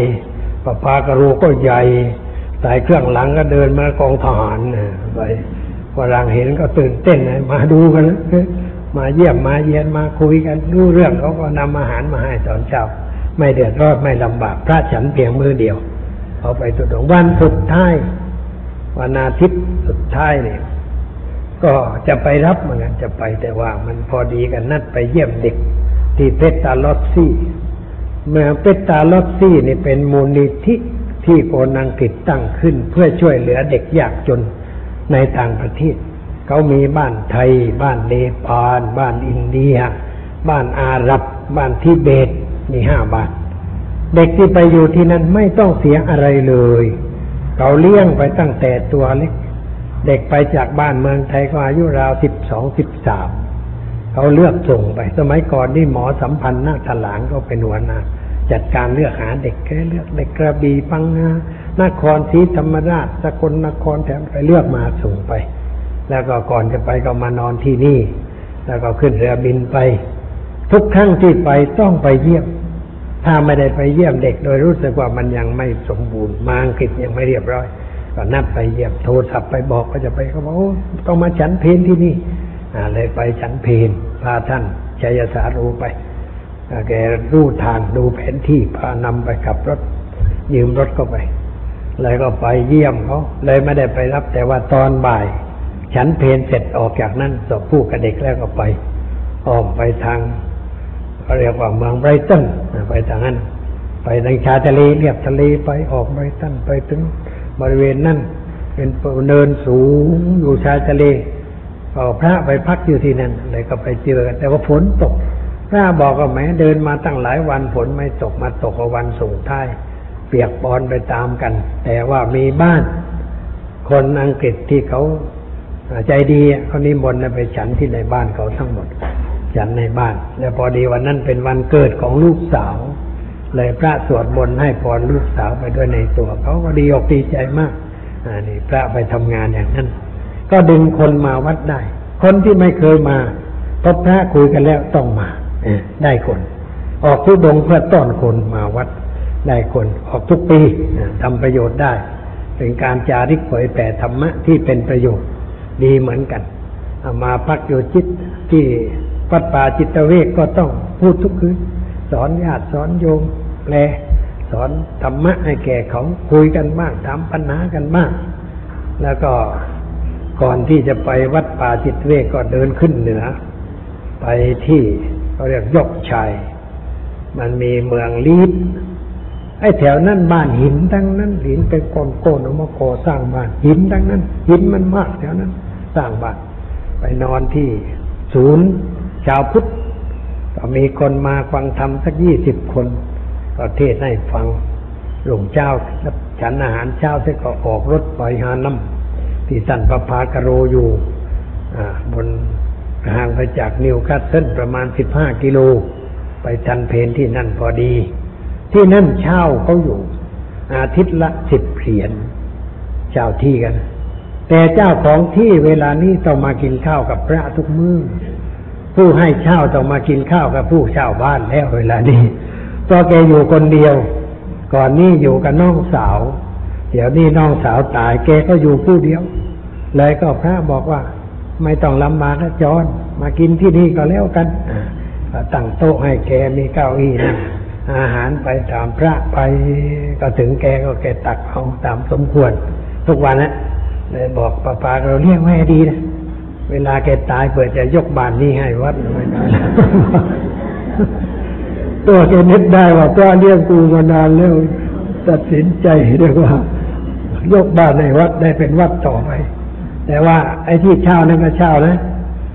ปปากรูก็ใหญ่ใส่เครื่องหลังก็เดินมากองทหารไปฝรั่งเห็นก็ตื่นเต้นมาดูกันมาเยี่ยมมาเยียนมาคุยกันรู้เรื่องเขาก็นำอาหารมาให้ตอนเช้าไม่เดือดร้อนไม่ลำบากพระฉันเพียงมือเดียวเอาไปสุดงวันสุดท้ายวันอาทิตย์สุดท้ายเนี่ย ก็จะไปรับเหมือนกันจะไปแต่ว่ามันพอดีกันนัดไปเยี่ยมเด็ก ที่ Pestalozzi เมื่อ Pestalozzi นี่เป็นมูลนิธิที่คนอังกฤษตั้งขึ้น เพื่อช่วยเหลือเด็กยากจนในต่างประเทศ เขามีบ้านไทย บ้านเนปาลบ้านอินเดีย บ้านอาหรับ บ้านทิเบตมีห้าบ้านเด็กที่ไปอยู่ที่นั่นไม่ต้องเสียอะไรเลย เขาเลี้ยงไปตั้งแต่ตัวเล็ก เด็กไปจากบ้านเมืองไทยก็อายุราวสิบสองสิบสามเขาเลือกส่งไป สมัยก่อนนี่หมอสัมพันธ์นาคถลางก็เป็นหัวหน้าจัดการเลือกหาเด็กแค่เลือกเด็กกระบี่ปังงานครศรีธรรมราชสกลนครแถมไปเลือกมาส่งไป แล้วก็ก่อนจะไปก็มานอนที่นี่ แล้วก็ขึ้นเรือบินไป ทุกครั้งที่ไปต้องไปเยี่ยม ถ้าไม่ได้ไปเยี่ยมเด็กโดยรู้สึกว่ามันยังไม่สมบูรณ์มาอังกฤษยังไม่เรียบร้อย ก็นัดไปเยี่ยมโทรศัพท์ไปบอกก็จะไปเขาบอกต้องมาฉันเพลที่นี่อ่าเลยไปฉันเพลพาท่านชัยสารูไปแกรู้ทางดูแผนที่พานำไปขับรถ ยืมรถก็ไปเลยก็ไปเยี่ยมเขาเลยไม่ได้ไปรับ แต่ว่าตอนบ่าย ฉันเพลเสร็จออกจากนั้นสอบผู้กับเด็กแล้วก็ไปอ้อมไปทางเขาเรียกว่าเมืองไบรตันไปทางนั้น ไปทางชายทะเลเรียบทะเลไปออกไบรตันไปถึง บริเวณนั้นเป็นเนินสูงอยู่ชายทะเลก็พระไปพักอยู่ที่นั่นเลยก็ไปเจอกันแต่ว่าฝนตก พระบอกว่าแหมเดินมาตั้งหลายวันฝนไม่ตกมาตกวันส่งท้ายเปียกปอนไปตามกัน แต่ว่ามีบ้าน คนอังกฤษที่เขาใจดีเขานิมนต์ไปฉันที่ในบ้านเขาทั้งหมด ฉันในบ้าน แล้วพอดีวันนั้นเป็นวันเกิดของลูกสาว เลยพระสวดมนต์ให้พรลูกสาวไปด้วยในตัวเขาก็ดีอกดีใจมากอ่านี่พระไปทำงานอย่างนั้น ก็ดึงคนมาวัดได้ คนที่ไม่เคยมาพบพระคุยกันแล้วต้องมาเออได้คน ออกทุดงค์เพื่อต้อนคนมาวัดได้คนออกทุกปีอ่าทำประโยชน์ได้ เป็นการจาริกเผยแผ่ธรรมะที่เป็นประโยชน์ดีเหมือนกันเอามาพักอยู่จิตที่วัดป่าจิตเวกก็ต้องพูดทุกคืนสอนญาติสอนโยม แปล สอนธรรมะให้แก่เขาคุยกันบ้างถามปัญหากันบ้างแล้วก็ก่อนที่จะไปวัดป่าจิตเวกก็เดินขึ้นเหนือ ไปที่เขาเรียกยกชัย มันมีเมืองลีดไอ้แถวนั้นบ้านหินทั้งนั้นหินเป็นก้อนโกนเอามาก่อสร้างบ้านหินทั้งนั้น หินมันมากแถวนั้น สร้างบ้านไปนอนที่ศูนย์ชาวพุทธก็มีคนมาฟังธรรมสักยี่สิบคน ก็เทศให้ฟังหลวงเจ้าฉันอาหารเช้าเสร็จก็ออกรถไปหาน้ำที่สันประพากโรอยู่บนห่างไปจากนิวคาสเซิลประมาณสิบห้ากิโล ไปชันเพนที่นั่นพอดี ที่นั่นเช่าเขาอยู่ อาทิตย์ละสิบเหรียญเช่าที่กัน แต่เจ้าของที่เวลานี้ต้องมากินข้าวกับพระทุกมือ้อผู้ให้เช่าต้องมากินข้าวกับผู้เช่าบ้านแล้วเวลานี้ เพราะแกอยู่คนเดียว ก่อนนี้อยู่กับน้องสาว เดี๋ยวนี้น้องสาวตาย แกก็อยู่ผู้เดียว เลยก็พระบอกว่า ไม่ต้องลำบากนะจอนมากินที่นี่ก็แล้วกันตั้งโต๊ะให้แกมีเก้าอี้นั่งอาหารไปตามพระไปก็ถึงแกก็แกตักเอาตามสมควร ทุกวันนะเลยบอกป้าปาเราเลี้ยงไว้ให้ดีนะเวลาแกตายเปิดจะยกบานนี้ให้วัดไม่ได้ ตัวแกนึกได้ว่าพ่อเลี้ยงกูมานานแล้วตัดสินใจเรียกว่า ยกบ้านในวัดได้เป็นวัดต่อไป แต่ว่าไอ้ที่เช่านั่นก็เช่านะ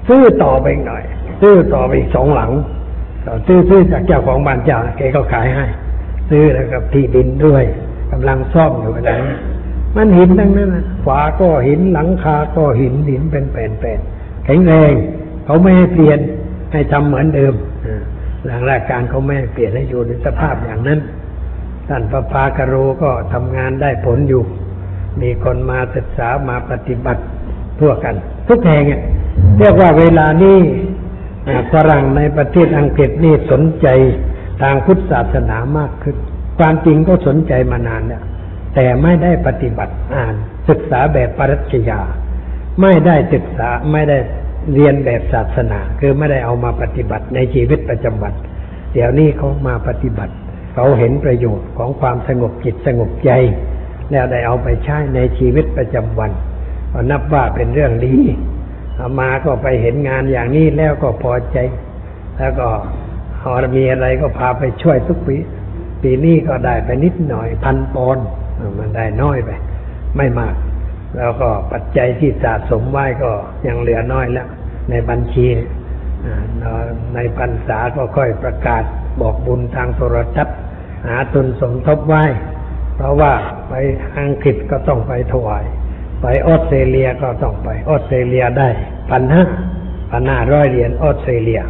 ซื้อต่อไปอีกหน่อย ซื้อต่อไปอีกสองหลังซื้อซื้อจากเจ้าของบ้านเจ้าแกก็ขายให้ ซื้อแล้วกับที่ดินด้วยกำลังซ่อมอยู่เวลานี้มันหินทั้งนั้นนะฝาก็หินหลังคาก็หินหินเป็นแผ่นๆแข็งแรงเขาไม่ให้เปลี่ยนให้ทำเหมือนเดิมอ หลังรายการเขาไม่ให้เปลี่ยนให้อยู่ในสภาพอย่างนั้นท่านประภากโรก็ทำงานได้ผลอยู่ มีคนมาศึกษามาปฏิบัติทั่วกัน ทุกแห่งเนี่ยเรียกว่าเวลานี้ฝรั่งในประเทศอังกฤษนี่สนใจทางพุทธศาสนามากขึ้น ความจริงก็สนใจมานานแล้วแต่ไม่ได้ปฏิบัติอ่าน ศึกษาแบบปรัชญาไม่ได้ศึกษาไม่ได้ เรียนแบบศาสนา คือไม่ได้เอามาปฏิบัติในชีวิตประจำวันเดี๋ยวนี้เขามาปฏิบัติ เขาเห็นประโยชน์ของความสงบจิตสงบใจ แล้วได้เอาไปใช้ในชีวิตประจำวันก็นับว่าเป็นเรื่องดีมาก็ไปเห็นงานอย่างนี้แล้วก็พอใจ แล้วก็พอมีอะไรก็พาไปช่วยทุกปีปีนี้ก็ได้ไปนิดหน่อยพันปอนมันได้น้อยไป ไม่มาก แล้วก็ปัจจัยที่สะสมไว้ก็ยังเหลือน้อยแล้ว ในบัญชีในพรรษาก็ค่อยประกาศบอกบุญทางโทรทัศน์หาทุนสมทบไว้ เพราะว่าไปอังกฤษก็ต้องไปถวาย ไปออสเตรเลียก็ต้องไปออสเตรเลียได้พันห้าพันห้าร้อยเหรียญออสเตรเลีย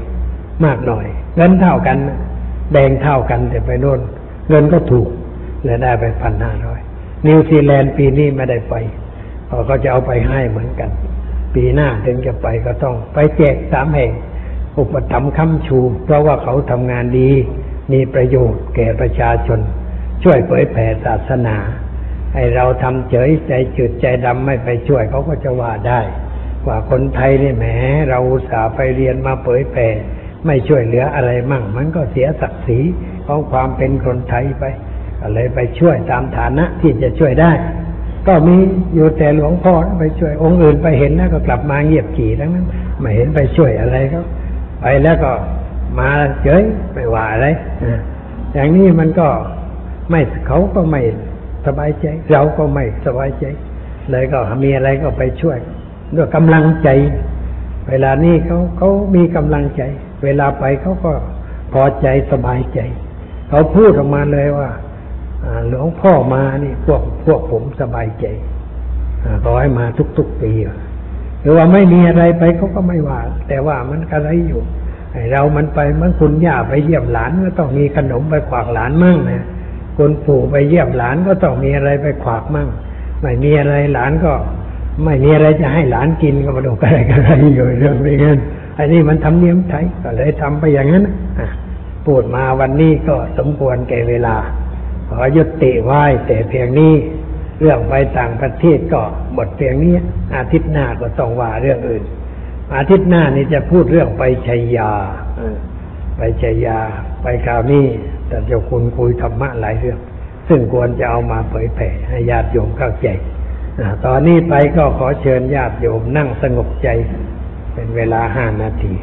มากหน่อย เงินเท่ากัน แดงเท่ากันแต่ไปโน่น เงินก็ถูกเลยได้ไปพันห้าร้อยนิวซีแลนด์ปีนี้ไม่ได้ไป เพราะเขาจะเอาไปให้เหมือนกัน ปีหน้าถึงจะไปก็ต้อง ไปแจกสามแห่ง อุปถัมภ์ค้ำชู เพราะว่าเขาทำงานดี มีประโยชน์แก่ประชาชน ช่วยเผยแผ่ศาสนาให้เราทำเฉยใจจืดใจดำไม่ไปช่วยเขาก็จะว่าได้ ว่าคนไทยนี่แหมเราอุตส่าห์ไปเรียนมาเผยแผ่ไม่ช่วยเหลืออะไรมั่ง มันก็เสียศักดิ์ศรีของความเป็นคนไทยไปก็เลยไปช่วยตามฐานะที่จะช่วยได้ ก็มีอยู่แต่หลวงพ่อไปช่วยองค์อื่นไปเห็นแล้วก็กลับมาเงียบกี่ทั้งนั้นไม่เห็นไปช่วยอะไรก็ไปแล้วก็มาเฉยไม่ว่าอะไรอย่างนี้มันก็ไม่เขาก็ไม่สบายใจ เราก็ไม่สบายใจ เลยก็มีอะไรก็ไปช่วยด้วยกำลังใจ เวลานี้เขาเขามีกำลังใจ เวลาไปเขาก็พอใจสบายใจ เขาพูดออกมาเลยว่า หลวงพ่อมานี่พวกพวกผมสบายใจอขอให้มาทุกๆปีหรือว่าไม่มีอะไรไปเขาก็ไม่ว่า แต่ว่ามันอะไรอยู่ไอเรามันไปเมื่อคุณย่าไปเยี่ยมหลานก็ต้องมีขนมไปขวากหลานมั่งนะคุณปู่ไปเยี่ยมหลานก็ต้องมีอะไรไปขวากมั่งไม่มีอะไรหลานก็ ไม่มีอะไรจะให้หลานกินก็มาดูอะไรกันอะไรอยู่เรื่องนี้กันอันนี้มันทำเนียมไทยก็เลยทำไปอย่างนั้นอะพูดมาวันนี้ก็สมควรแก่เวลา ขอยุติไว้แต่เพียงนี้ เรื่องไปต่างประเทศก็หมดเพียงนี้ อาทิตย์หน้าก็ต้องว่าเรื่องอื่น อาทิตย์หน้านี่จะพูดเรื่องไปชัยยาไปชัยยา ไปคราวนี้แต่เจ้าคุณคุยธรรมะหลายเรื่อง ซึ่งควรจะเอามาเผยแผ่ให้ญาติโยมเข้าใจตอนนี้ไปก็ขอเชิญญาติโยมนั่งสงบใจ เป็นเวลาห้านาที